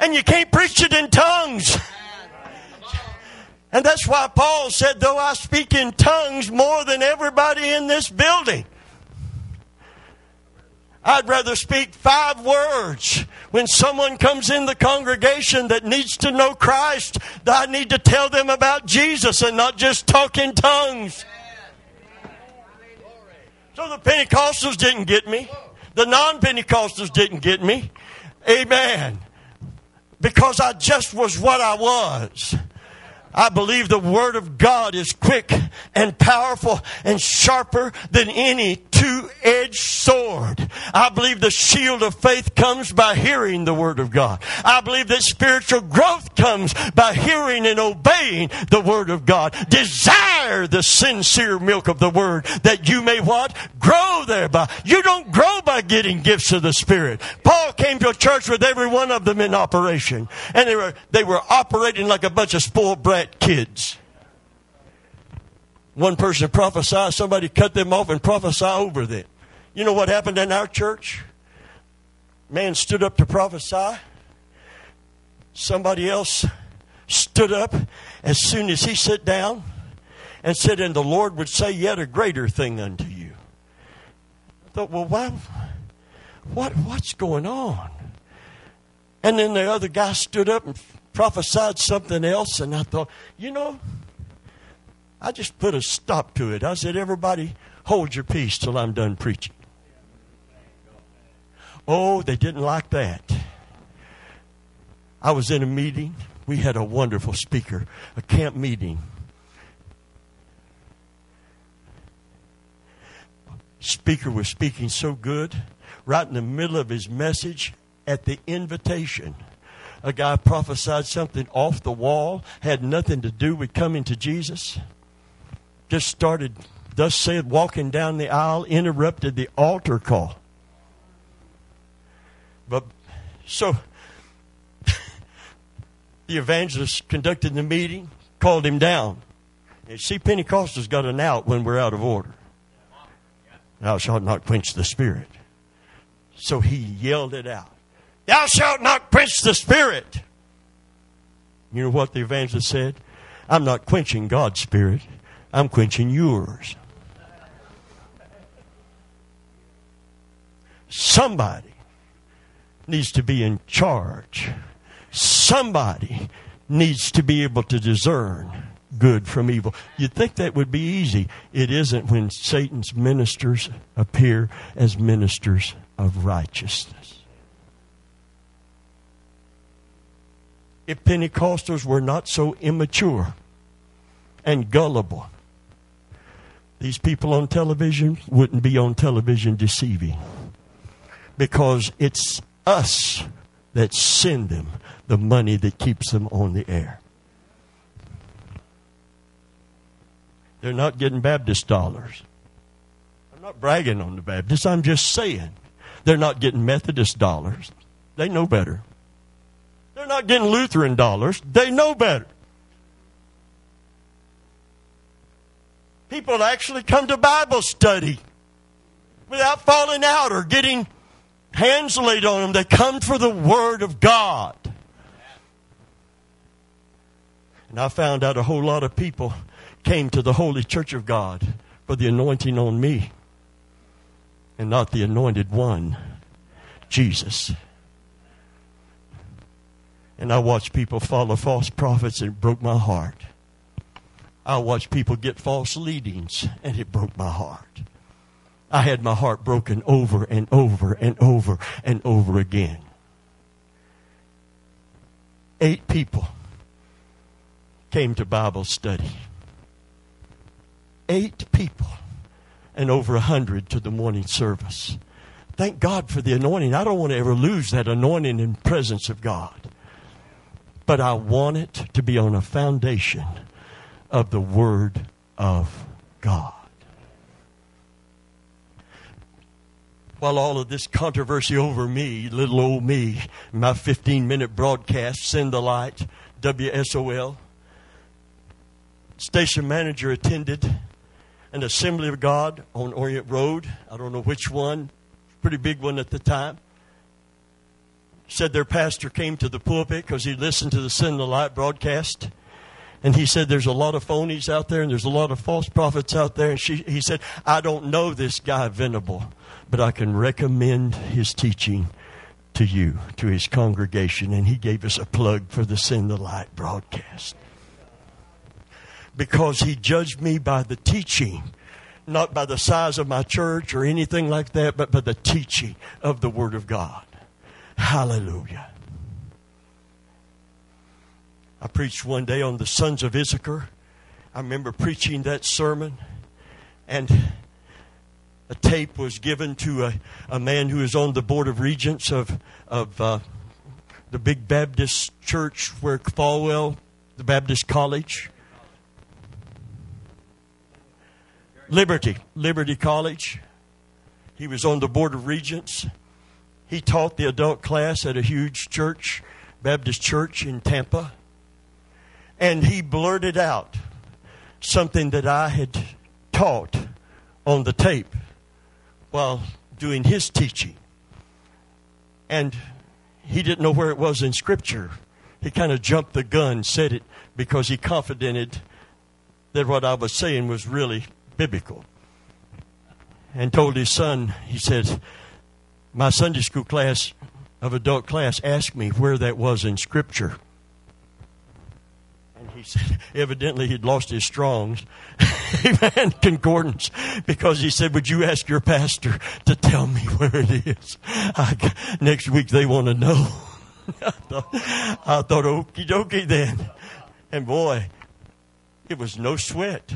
and you can't preach it in tongues. And that's why Paul said, though I speak in tongues more than everybody in this building, I'd rather speak five words when someone comes in the congregation that needs to know Christ. I need to tell them about Jesus and not just talk in tongues. So the Pentecostals didn't get me. The non Pentecostals didn't get me. Amen because I just was what I was. I believe the Word of God is quick and powerful and sharper than any two edged sword. I believe the shield of faith comes by hearing the Word of God. I believe that spiritual growth comes by hearing and obeying the Word of God. Desire the sincere milk of the Word that you may what? Grow thereby. You don't grow by getting gifts of the Spirit. Paul came to a church with every one of them in operation. And they were, they were operating like a bunch of spoiled brat kids. One person prophesied, somebody cut them off and prophesied over them. You know what happened in our church? Man stood up to prophesy. Somebody else stood up as soon as he sat down and said, And the Lord would say yet a greater thing unto you. I thought, well, why, what, what's going on? And then the other guy stood up and prophesied something else, and I thought, you know, I just put a stop to it. I said, everybody, hold your peace till I'm done preaching. Oh, they didn't like that. I was in a meeting. We had a wonderful speaker, a camp meeting. Speaker was speaking so good. Right in the middle of his message, at the invitation, a guy prophesied something off the wall, had nothing to do with coming to Jesus. Just started, thus said, walking down the aisle, interrupted the altar call. But so the evangelist conducted the meeting, called him down. You see, Pentecostals got an out when we're out of order. Thou shalt not quench the spirit. So he yelled it out. Thou shalt not quench the spirit. You know what the evangelist said? I'm not quenching God's spirit. I'm quenching yours. Somebody needs to be in charge. Somebody needs to be able to discern good from evil. You'd think that would be easy. It isn't when Satan's ministers appear as ministers of righteousness. If Pentecostals were not so immature and gullible, these people on television wouldn't be on television deceiving. Because it's us that send them the money that keeps them on the air. They're not getting Baptist dollars. I'm not bragging on the Baptists. I'm just saying they're not getting Methodist dollars. They know better. They're not getting Lutheran dollars. They know better. People actually come to Bible study without falling out or getting hands laid on them. They come for the Word of God. And I found out a whole lot of people came to the Holy Church of God for the anointing on me and not the anointed one, Jesus. And I watched people follow false prophets and it broke my heart. I watched people get false leadings and it broke my heart. I had my heart broken over and over and over and over again. Eight people came to Bible study. Eight people and over a hundred to the morning service. Thank God for the anointing. I don't want to ever lose that anointing and presence of God. But I want it to be on a foundation of the Word of God. While all of this controversy over me, little old me, my 15 minute broadcast, Send the Light, WSOL, station manager attended an assembly of God on Orient Road. I don't know which one, pretty big one at the time. Said their pastor came to the pulpit because he listened to the Send the Light broadcast. And he said, There's a lot of phonies out there and there's a lot of false prophets out there. And she, he said, I don't know this guy, Venable, but I can recommend his teaching to you, to his congregation. And he gave us a plug for the Send the Light broadcast because he judged me by the teaching, not by the size of my church or anything like that, but by the teaching of the Word of God. Hallelujah. I preached one day on the sons of Issachar. I remember preaching that sermon, and a tape was given to a, a man who is on the board of regents of, of uh, the big Baptist church where Falwell, the Baptist College, Liberty, Liberty College. He was on the Board of Regents. He taught the adult class at a huge church, Baptist church in Tampa. And he blurted out something that I had taught on the tape while doing his teaching. And he didn't know where it was in Scripture. He kind of jumped the gun, said it because he confided that what I was saying was really biblical. And told his son, he said, My Sunday school class of adult class asked me where that was in Scripture. And he said, evidently he'd lost his Strongs, amen, concordance, because he said, Would you ask your pastor to tell me where it is? I, next week they want to know. I thought, I thought, okie dokie then. And boy, it was no sweat.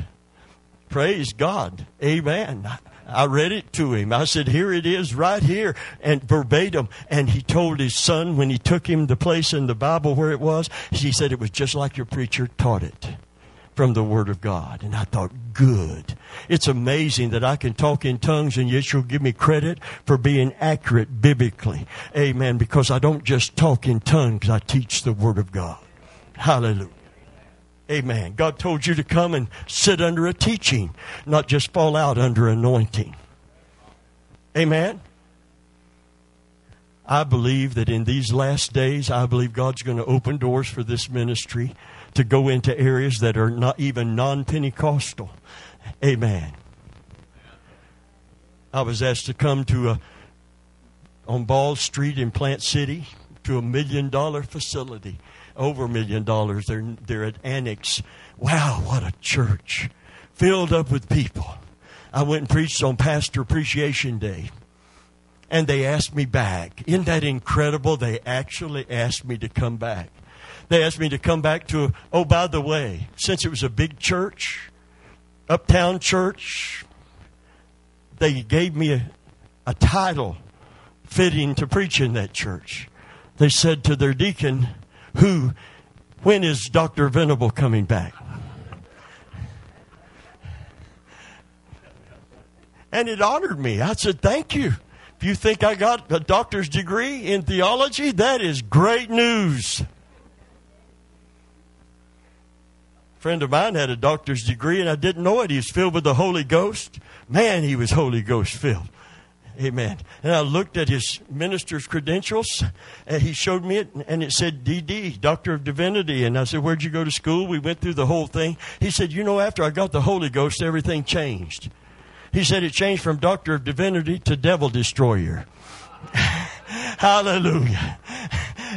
Praise God. Amen. I read it to him. I said, Here it is right here, and verbatim. And he told his son when he took him the place in the Bible where it was, he said it was just like your preacher taught it from the Word of God. And I thought, good. It's amazing that I can talk in tongues and yet you'll give me credit for being accurate biblically. Amen. Because I don't just talk in tongues, I teach the Word of God. Hallelujah. Amen. God told you to come and sit under a teaching, not just fall out under anointing. Amen. I believe that in these last days, I believe God's going to open doors for this ministry to go into areas that are not even non Pentecostal. Amen. I was asked to come to a on Ball Street in Plant City to a million dollar facility over a million dollars. They're, they're at Annex. Wow, what a church. Filled up with people. I went and preached on Pastor Appreciation Day. And they asked me back. Isn't that incredible? They actually asked me to come back. They asked me to come back to, oh, by the way, since it was a big church, uptown church, they gave me a, a title fitting to preach in that church. They said to their deacon, who, when is Dr. Venable coming back? And it honored me. I said, Thank you. If you think I got a doctor's degree in theology, that is great news. A friend of mine had a doctor's degree and I didn't know it. He was filled with the Holy Ghost. Man, he was Holy Ghost filled. Amen. And I looked at his minister's credentials, and he showed me it, and it said DD, Doctor of Divinity. And I said, Where'd you go to school? We went through the whole thing. He said, You know, after I got the Holy Ghost, everything changed. He said it changed from Doctor of Divinity to Devil Destroyer. Hallelujah.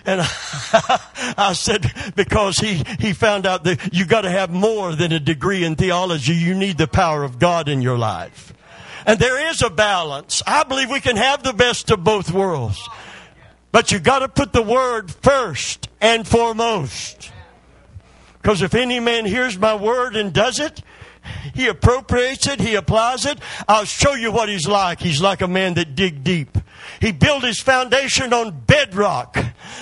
And I, I, said, because he, he found out that you got to have more than a degree in theology. You need the power of God in your life. And there is a balance. I believe we can have the best of both worlds. But you've got to put the word first and foremost. Because if any man hears my word and does it, he appropriates it, he applies it. I'll show you what he's like. He's like a man that dig deep. He built his foundation on bedrock.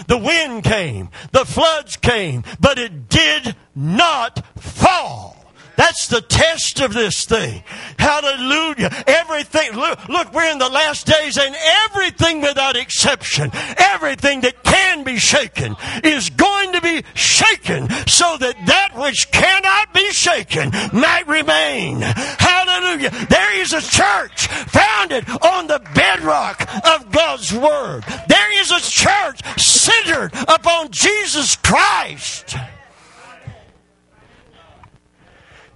The wind came, the floods came, but it did not fall. That's the test of this thing. Hallelujah. Everything, look, look, we're in the last days and everything without exception, everything that can be shaken is going to be shaken so that that which cannot be shaken might remain. Hallelujah. There is a church founded on the bedrock of God's Word. There is a church centered upon Jesus Christ.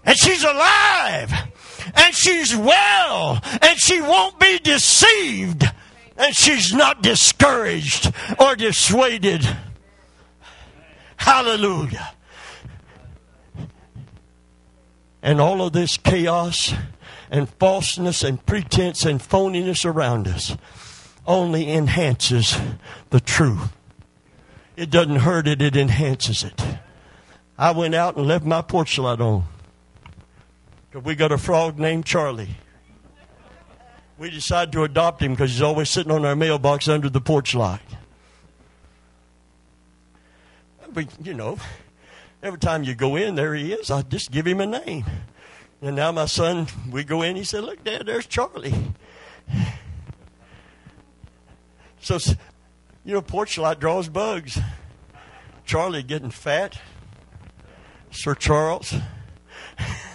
And she's alive and she's well and she won't be deceived and she's not discouraged or dissuaded. Hallelujah. And all of this chaos and falseness and pretense and phoniness around us only enhances the truth. It doesn't hurt it, it enhances it. I went out and left my porch light on. Because we got a frog named Charlie. We decided to adopt him because he's always sitting on our mailbox under the porch light. But, you know, every time you go in, there he is. I just give him a name. And now my son, we go in, he said, Look, Dad, there's Charlie. So, you know, porch light draws bugs. Charlie getting fat. Sir Charles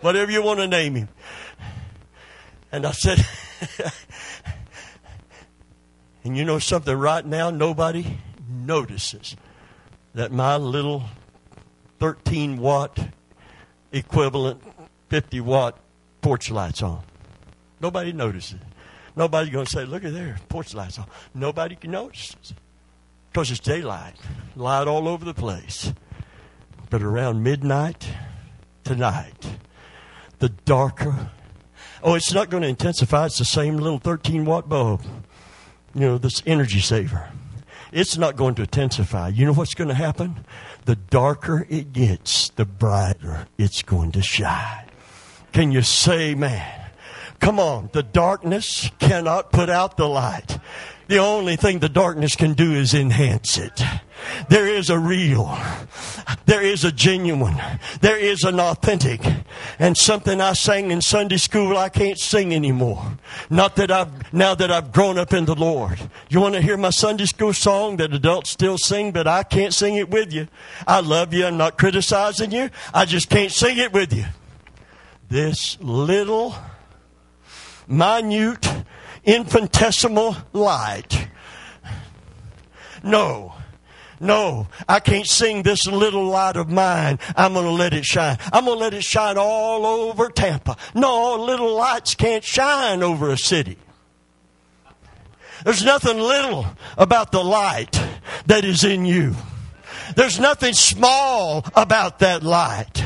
whatever you want to name him. And I said, and you know something, right now, nobody notices that my little 13 watt equivalent 50 watt porch light's on. Nobody notices. Nobody's going to say, look at there, porch lights on. Nobody can notice because it's daylight, light all over the place. But around midnight tonight, the darker, oh, it's not going to intensify. It's the same little 13 watt bulb, you know, this energy saver. It's not going to intensify. You know what's going to happen? The darker it gets, the brighter it's going to shine. Can you say, man? Come on, the darkness cannot put out the light. The only thing the darkness can do is enhance it. There is a real, there is a genuine, there is an authentic, and something I sang in Sunday school I can't sing anymore. Not that I've, now that I've grown up in the Lord. You want to hear my Sunday school song that adults still sing, but I can't sing it with you. I love you, I'm not criticizing you, I just can't sing it with you. This little, minute, infinitesimal light. No. No, I can't sing this little light of mine. I'm going to let it shine. I'm going to let it shine all over Tampa. No, little lights can't shine over a city. There's nothing little about the light that is in you. There's nothing small about that light.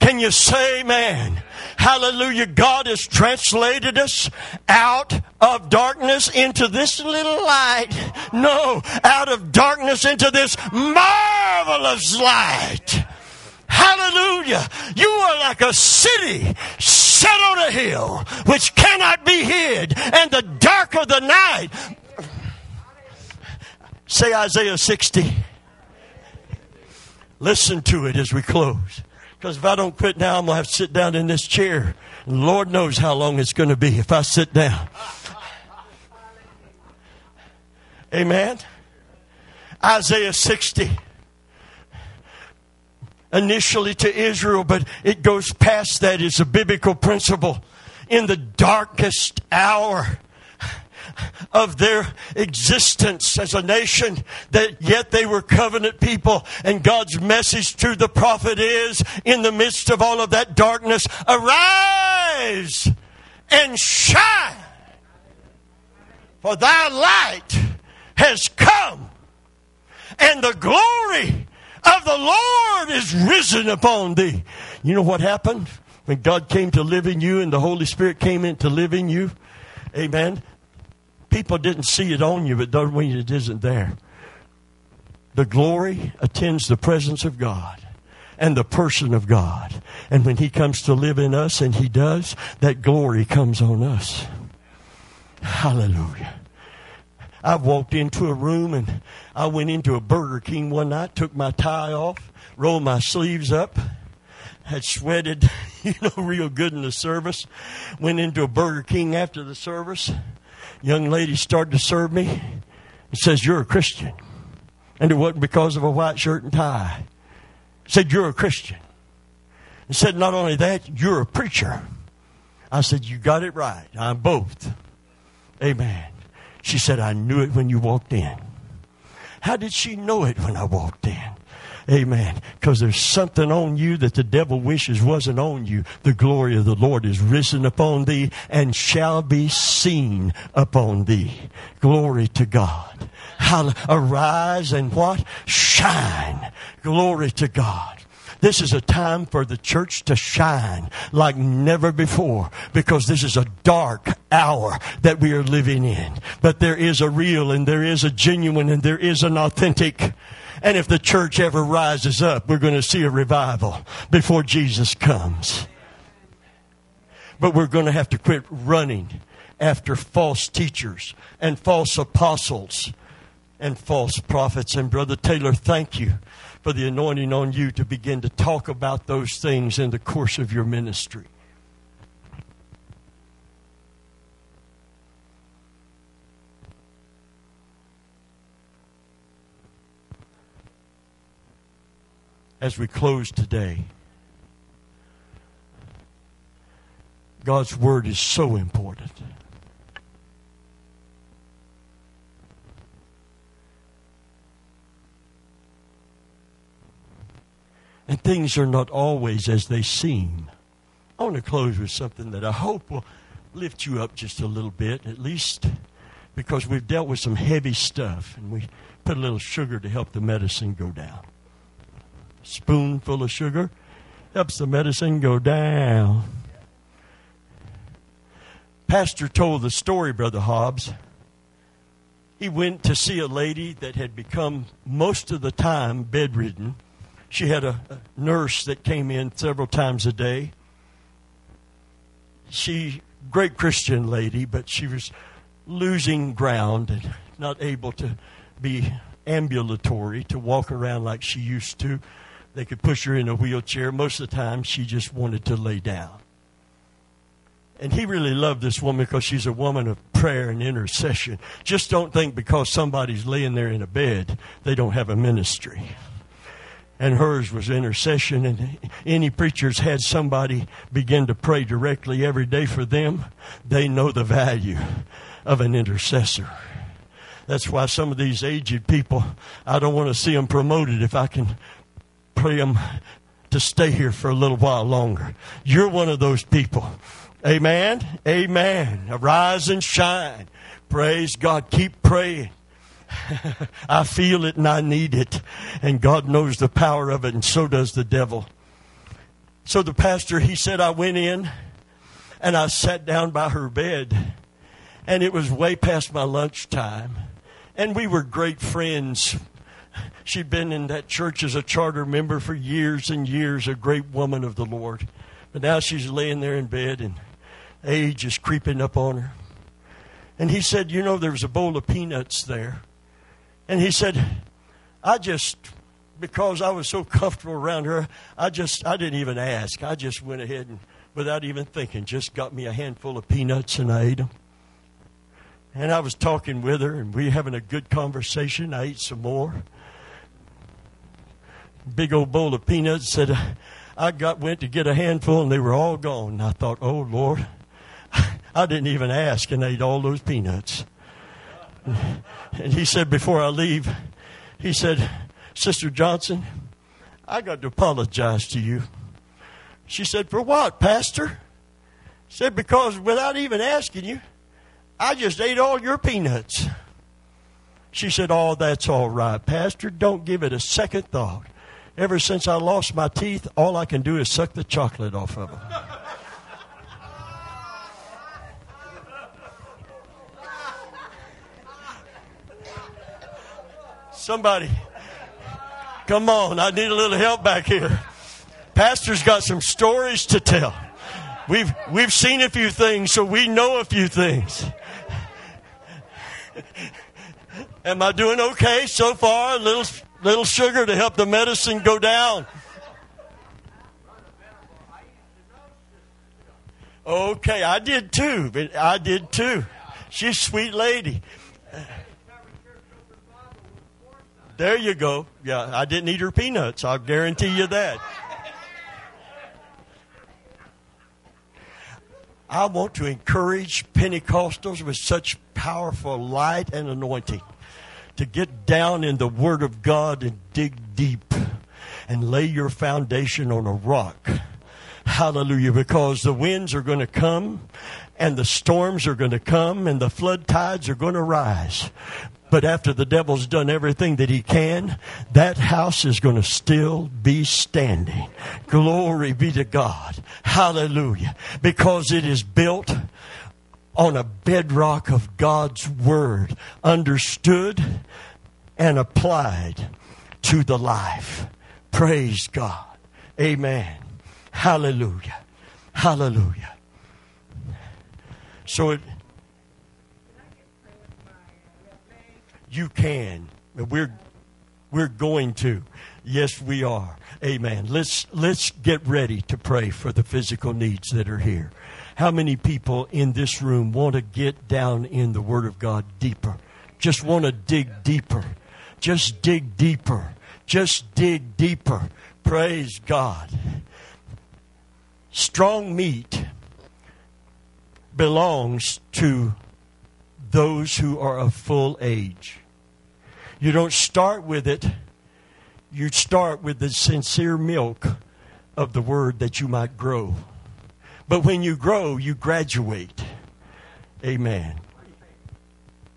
Can you say, man? Hallelujah. God has translated us out of darkness into this little light. No, out of darkness into this marvelous light. Hallelujah. You are like a city set on a hill which cannot be hid and the dark of the night. Say Isaiah 60. Listen to it as we close. Because if I don't quit now, I'm going to have to sit down in this chair. And Lord knows how long it's going to be if I sit down. Amen. Isaiah 60. Initially to Israel, but it goes past that. It's a biblical principle. In the darkest hour, of their existence as a nation, that yet they were covenant people. And God's message to the prophet is, in the midst of all of that darkness, arise and shine, for thy light has come, and the glory of the Lord is risen upon thee. You know what happened? When God came to live in you and the Holy Spirit came in to live in you, amen people didn't see it on you, but doesn't mean it isn't there. The glory attends the presence of God and the person of God. And when He comes to live in us, and He does, that glory comes on us. Hallelujah. I walked into a room and I went into a Burger King one night, took my tie off, rolled my sleeves up, had sweated, you know, real good in the service. Went into a Burger King after the service young lady started to serve me and says, You're a Christian. And it wasn't because of a white shirt and tie. Said, You're a Christian. And said, Not only that, you're a preacher. I said, You got it right. I'm both. Amen. She said, I knew it when you walked in. How did she know it when I walked in? Amen. Because there's something on you that the devil wishes wasn't on you. The glory of the Lord is risen upon thee and shall be seen upon thee. Glory to God. Hallelujah. Arise and what? Shine. Glory to God. This is a time for the church to shine like never before because this is a dark hour that we are living in. But there is a real and there is a genuine and there is an authentic and if the church ever rises up, we're going to see a revival before Jesus comes. But we're going to have to quit running after false teachers and false apostles and false prophets. And Brother Taylor, thank you for the anointing on you to begin to talk about those things in the course of your ministry. As we close today. God's Word is so important. And things are not always as they seem. I want to close with something that I hope will lift you up just a little bit, at least because we've dealt with some heavy stuff and we put a little sugar to help the medicine go down. Spoonful of sugar helps the medicine go down. Pastor told the story, Brother Hobbs. He went to see a lady that had become most of the time bedridden. She had a, nurse that came in several times a day. She, great Christian lady, but she was losing ground and not able to be ambulatory, to walk around like she used to. They could push her in a wheelchair. Most of the time, she just wanted to lay down. And he really loved this woman because she's a woman of prayer and intercession. Just don't think because somebody's laying there in a bed, they don't have a ministry. And hers was intercession, and any preachers had somebody begin to pray directly every day for them. They know the value of an intercessor. That's why some of these aged people, I don't want to see them promoted if I can pray them to stay here for a little while longer. You're one of those people. Amen. Amen. Arise and shine. Praise God. Keep praying. I feel it and I need it. And God knows the power of it, and so does the devil. So the pastor, he said, I went in and I sat down by her bed, and it was way past my lunchtime. And we were great friends. She'd been in that church as a charter member for years and years, a great woman of the Lord. But now she's laying there in bed, and age is creeping up on her. And he said, You know, there was a bowl of peanuts there. And he said, I just, because I was so comfortable around her, I just, I didn't even ask. I just went ahead and, without even thinking, just got me a handful of peanuts and I ate them. And I was talking with her, and we were having a good conversation. I ate some more. Big old bowl of peanuts. Said, I got went to get a handful, and they were all gone. And I thought, oh Lord, I didn't even ask, and ate all those peanuts. And he said, before I leave, he said, Sister Johnson, I got to apologize to you. She said, For what, Pastor? Said, Because without even asking you, I just ate all your peanuts. She said, Oh, that's all right, Pastor. Don't give it a second thought. Ever since I lost my teeth, all I can do is suck the chocolate off of them. Somebody, come on, I need a little help back here. Pastor's got some stories to tell. We've, we've seen a few things, so we know a few things. Am I doing okay so far? A little, little sugar to help the medicine go down. Okay, I did too. I did too. She's a sweet lady. There you go. Yeah, I didn't eat her peanuts. I'll guarantee you that. I want to encourage Pentecostals with such powerful light and anointing to get down in the Word of God and dig deep and lay your foundation on a rock. Hallelujah. Because the winds are going to come and the storms are going to come and the flood tides are going to rise. But after the devil's done everything that he can, that house is going to still be standing. Glory be to God. Hallelujah. Because it is built on a bedrock of God's Word, understood and applied to the life. Praise God. Amen. Hallelujah. Hallelujah. So it, You can. We're we're going to. Yes, we are. Amen. Let's let's get ready to pray for the physical needs that are here. How many people in this room want to get down in the Word of God deeper? Just want to dig deeper. Just dig deeper. Just dig deeper. Praise God. Strong meat belongs to those who are of full age. You don't start with it. You start with the sincere milk of the word that you might grow. But when you grow, you graduate. Amen.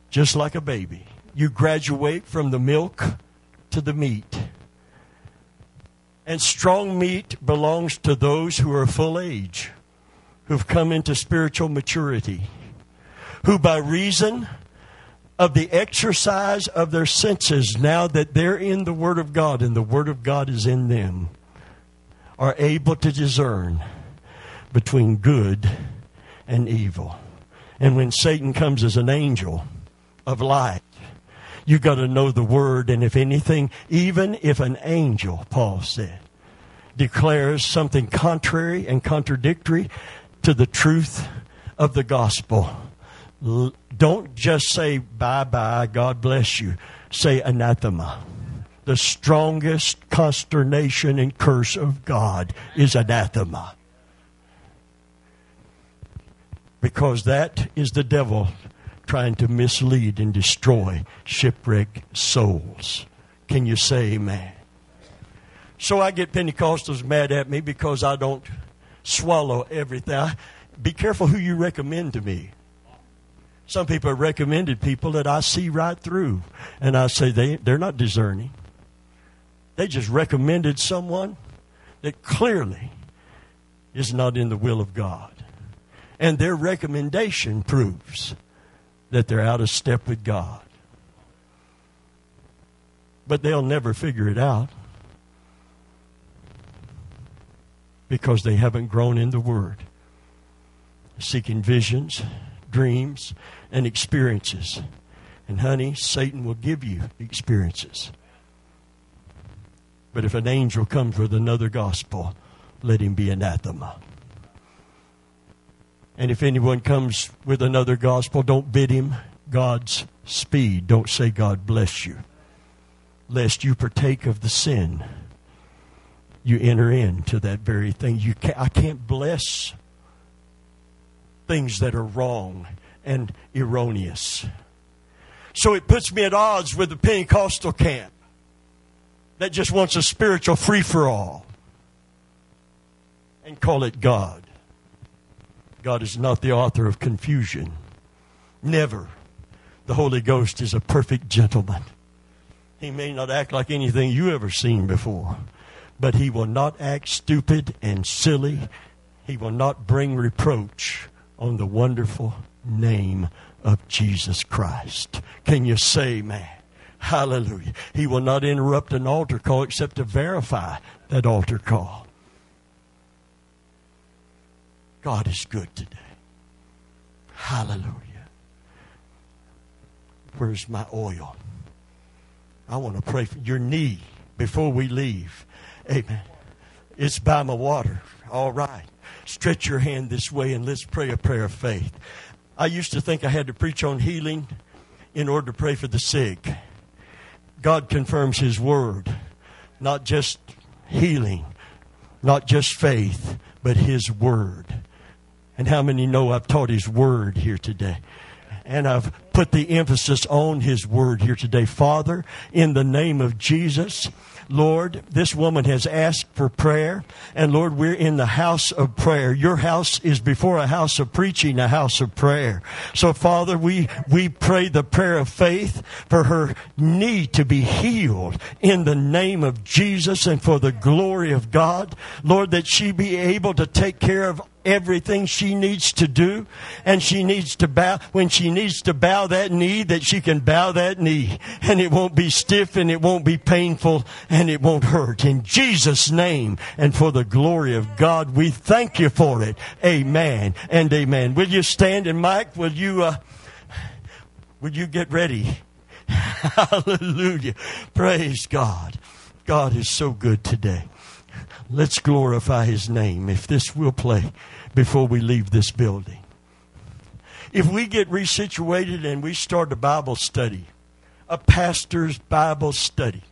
Just like a baby. You graduate from the milk to the meat. And strong meat belongs to those who are full age, who've come into spiritual maturity, who by reason of the exercise of their senses, now that they're in the Word of God and the Word of God is in them, are able to discern between good and evil. And when Satan comes as an angel of light, you got to know the word. And if anything, even if an angel, Paul said, declares something contrary and contradictory to the truth of the gospel, don't just say bye bye, God bless you. Say anathema. The strongest consternation and curse of God is anathema. Because that is the devil trying to mislead and destroy shipwrecked souls. Can you say amen? So I get Pentecostals mad at me because I don't swallow everything. Be careful who you recommend to me. Some people have recommended people that I see right through, and I say they, they're not discerning. They just recommended someone that clearly is not in the will of God. And their recommendation proves that they're out of step with God. But they'll never figure it out because they haven't grown in the Word, seeking visions, dreams, and experiences. And honey, Satan will give you experiences. But if an angel comes with another gospel, let him be anathema. And if anyone comes with another gospel, don't bid him God's speed. Don't say, God bless you. Lest you partake of the sin, you enter into that very thing. You can't, I can't bless things that are wrong and erroneous. So it puts me at odds with the Pentecostal camp that just wants a spiritual free for all and call it God. God is not the author of confusion. Never. The Holy Ghost is a perfect gentleman. He may not act like anything you ever seen before, but he will not act stupid and silly. He will not bring reproach on the wonderful name of Jesus Christ. Can you say, man? Hallelujah. He will not interrupt an altar call except to verify that altar call. God is good today. Hallelujah. Where's my oil? I want to pray for your knee before we leave. Amen. It's by my water. All right. Stretch your hand this way and let's pray a prayer of faith. I used to think I had to preach on healing in order to pray for the sick. God confirms His word, not just healing, not just faith, but His word. And how many know I've taught His Word here today? And I've put the emphasis on His Word here today. Father, in the name of Jesus, Lord, this woman has asked for prayer, and Lord, we're in the house of prayer. Your house is before a house of preaching, a house of prayer. So, Father, we, we pray the prayer of faith for her need to be healed in the name of Jesus and for the glory of God. Lord, that she be able to take care of everything she needs to do and she needs to bow when she needs to bow that knee that she can bow that knee and it won't be stiff and it won't be painful and it won't hurt. In Jesus name and for the glory of God we thank you for it. Amen and amen. Will you stand and Mike will you uh, will you get ready? Hallelujah. Praise God. God is so good today. Let's glorify his name. If this will play before we leave this building. If we get resituated and we start a Bible study, a pastor's Bible study,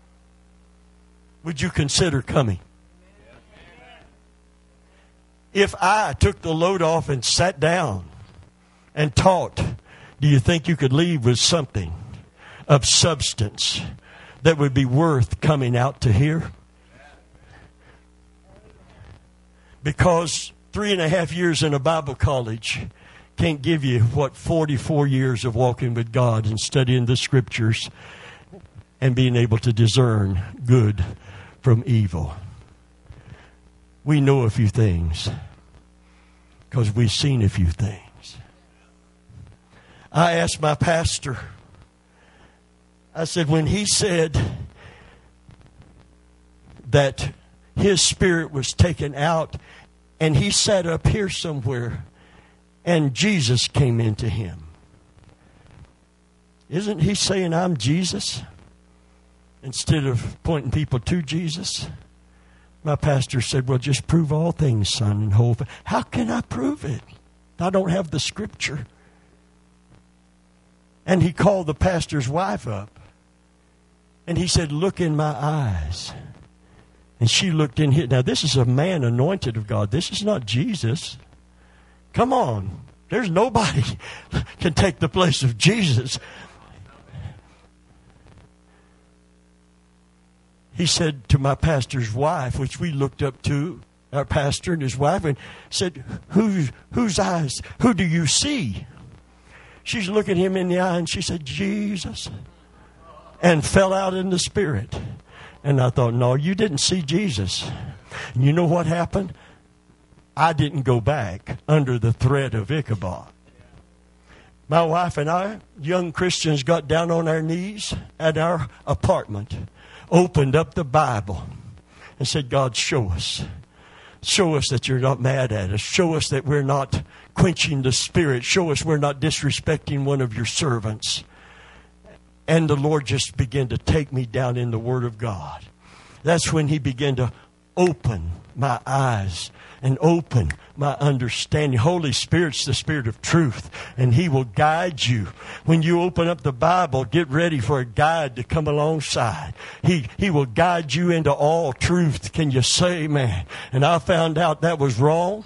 would you consider coming? If I took the load off and sat down and taught, do you think you could leave with something of substance that would be worth coming out to hear? Because three and a half years in a Bible college can't give you what 44 years of walking with God and studying the scriptures and being able to discern good from evil. We know a few things because we've seen a few things. I asked my pastor, I said, when he said that his spirit was taken out and he sat up here somewhere and Jesus came into him. Isn't he saying, I'm Jesus? Instead of pointing people to Jesus? My pastor said, Well, just prove all things, son, and hold. How can I prove it? I don't have the scripture. And he called the pastor's wife up. And he said, Look in my eyes. And she looked in his. Now, this is a man anointed of God. This is not Jesus. Come on. There's nobody can take the place of Jesus. He said to my pastor's wife, which we looked up to, our pastor and his wife, and said, whose eyes? Who do you see? She's looking him in the eye and she said, Jesus. And fell out in the spirit. And I thought, No, you didn't see Jesus. And you know what happened? I didn't go back under the threat of Ichabod. My wife and I, young Christians, got down on our knees at our apartment, opened up the Bible, and said, God, show us. Show us that you're not mad at us. Show us that we're not quenching the spirit. Show us we're not disrespecting one of your servants. And the Lord just began to take me down in the Word of God. That's when He began to open my eyes and open my understanding. Holy Spirit's the Spirit of truth, and He will guide you. When you open up the Bible, get ready for a guide to come alongside. He, he will guide you into all truth. Can you say man? And I found out that was wrong,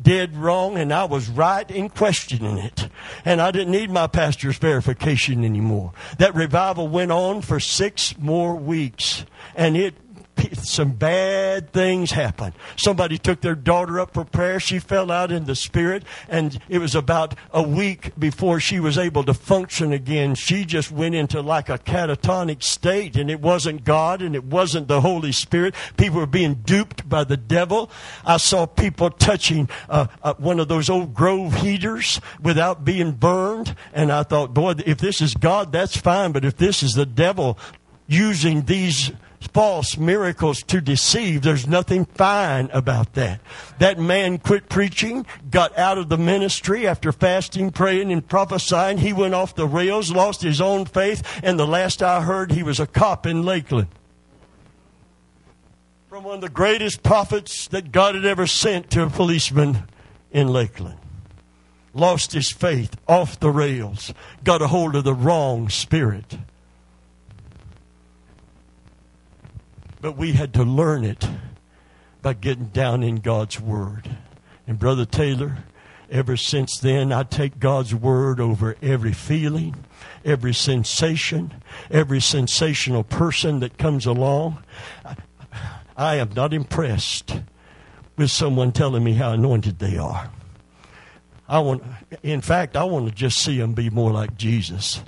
dead wrong, and I was right in questioning it. And I didn't need my pastor's verification anymore. That revival went on for six more weeks, and it some bad things happened. Somebody took their daughter up for prayer. She fell out in the spirit, and it was about a week before she was able to function again. She just went into like a catatonic state, and it wasn't God and it wasn't the Holy Spirit. People were being duped by the devil. I saw people touching uh, uh, one of those old Grove heaters without being burned, and I thought, boy, if this is God, that's fine, but if this is the devil using these false miracles to deceive. There's nothing fine about that. That man quit preaching, got out of the ministry after fasting, praying, and prophesying. He went off the rails, lost his own faith, and the last I heard, he was a cop in Lakeland. From one of the greatest prophets that God had ever sent to a policeman in Lakeland. Lost his faith, off the rails, got a hold of the wrong spirit. But we had to learn it by getting down in God's Word. And Brother Taylor, ever since then, I take God's Word over every feeling, every sensation, every sensational person that comes along. I am not impressed with someone telling me how anointed they are. I want, in fact, I want to just see them be more like Jesus.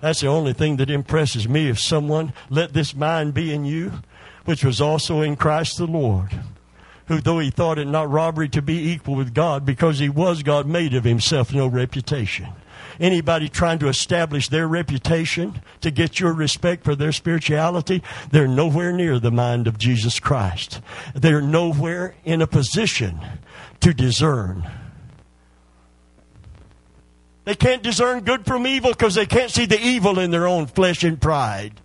That's the only thing that impresses me. If someone let this mind be in you, which was also in Christ the Lord, who, though he thought it not robbery to be equal with God, because he was God, made of himself no reputation. Anybody trying to establish their reputation to get your respect for their spirituality, they're nowhere near the mind of Jesus Christ. They're nowhere in a position to discern. They can't discern good from evil because they can't see the evil in their own flesh and pride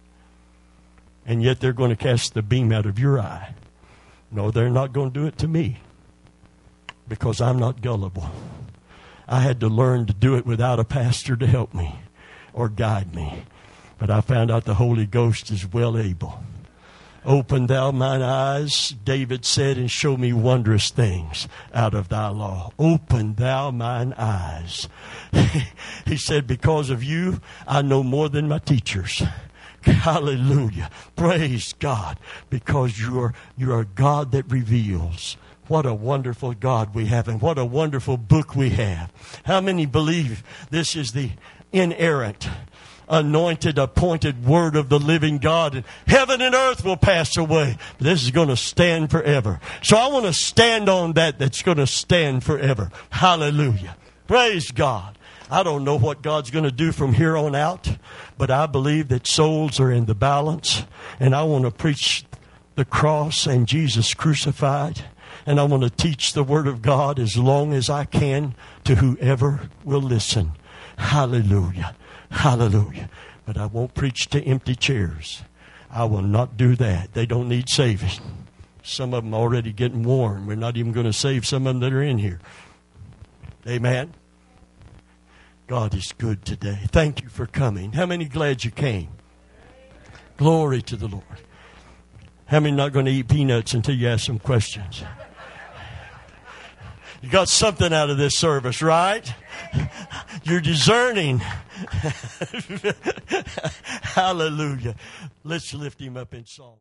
and yet they're going to cast the beam out of your eye. No, they're not going to do it to me because I'm not gullible. I had to learn to do it without a pastor to help me or guide me. But I found out the Holy Ghost is well able. Open thou mine eyes, David said, and show me wondrous things out of thy law. Open thou mine eyes. he said, Because of you, I know more than my teachers. Hallelujah. Praise God. Because you are, you are a God that reveals What a wonderful God we have, and what a wonderful book we have. How many believe this is the inerrant, anointed, appointed word of the living God? And heaven and earth will pass away, but this is going to stand forever. So I want to stand on that that's going to stand forever. Hallelujah. Praise God. I don't know what God's going to do from here on out, but I believe that souls are in the balance, and I want to preach the cross and Jesus crucified and I want to teach the Word of God as long as I can to whoever will listen. Hallelujah. Hallelujah. But I won't preach to empty chairs. I will not do that. They don't need saving. Some of them already getting worn. We're not even going to save some of them that are in here. Amen. God is good today. Thank you for coming. How many glad you came? Glory to the Lord. How many not going to eat peanuts until you ask some questions? You got something out of this service, right? You're discerning. Hallelujah. Let's lift him up in song.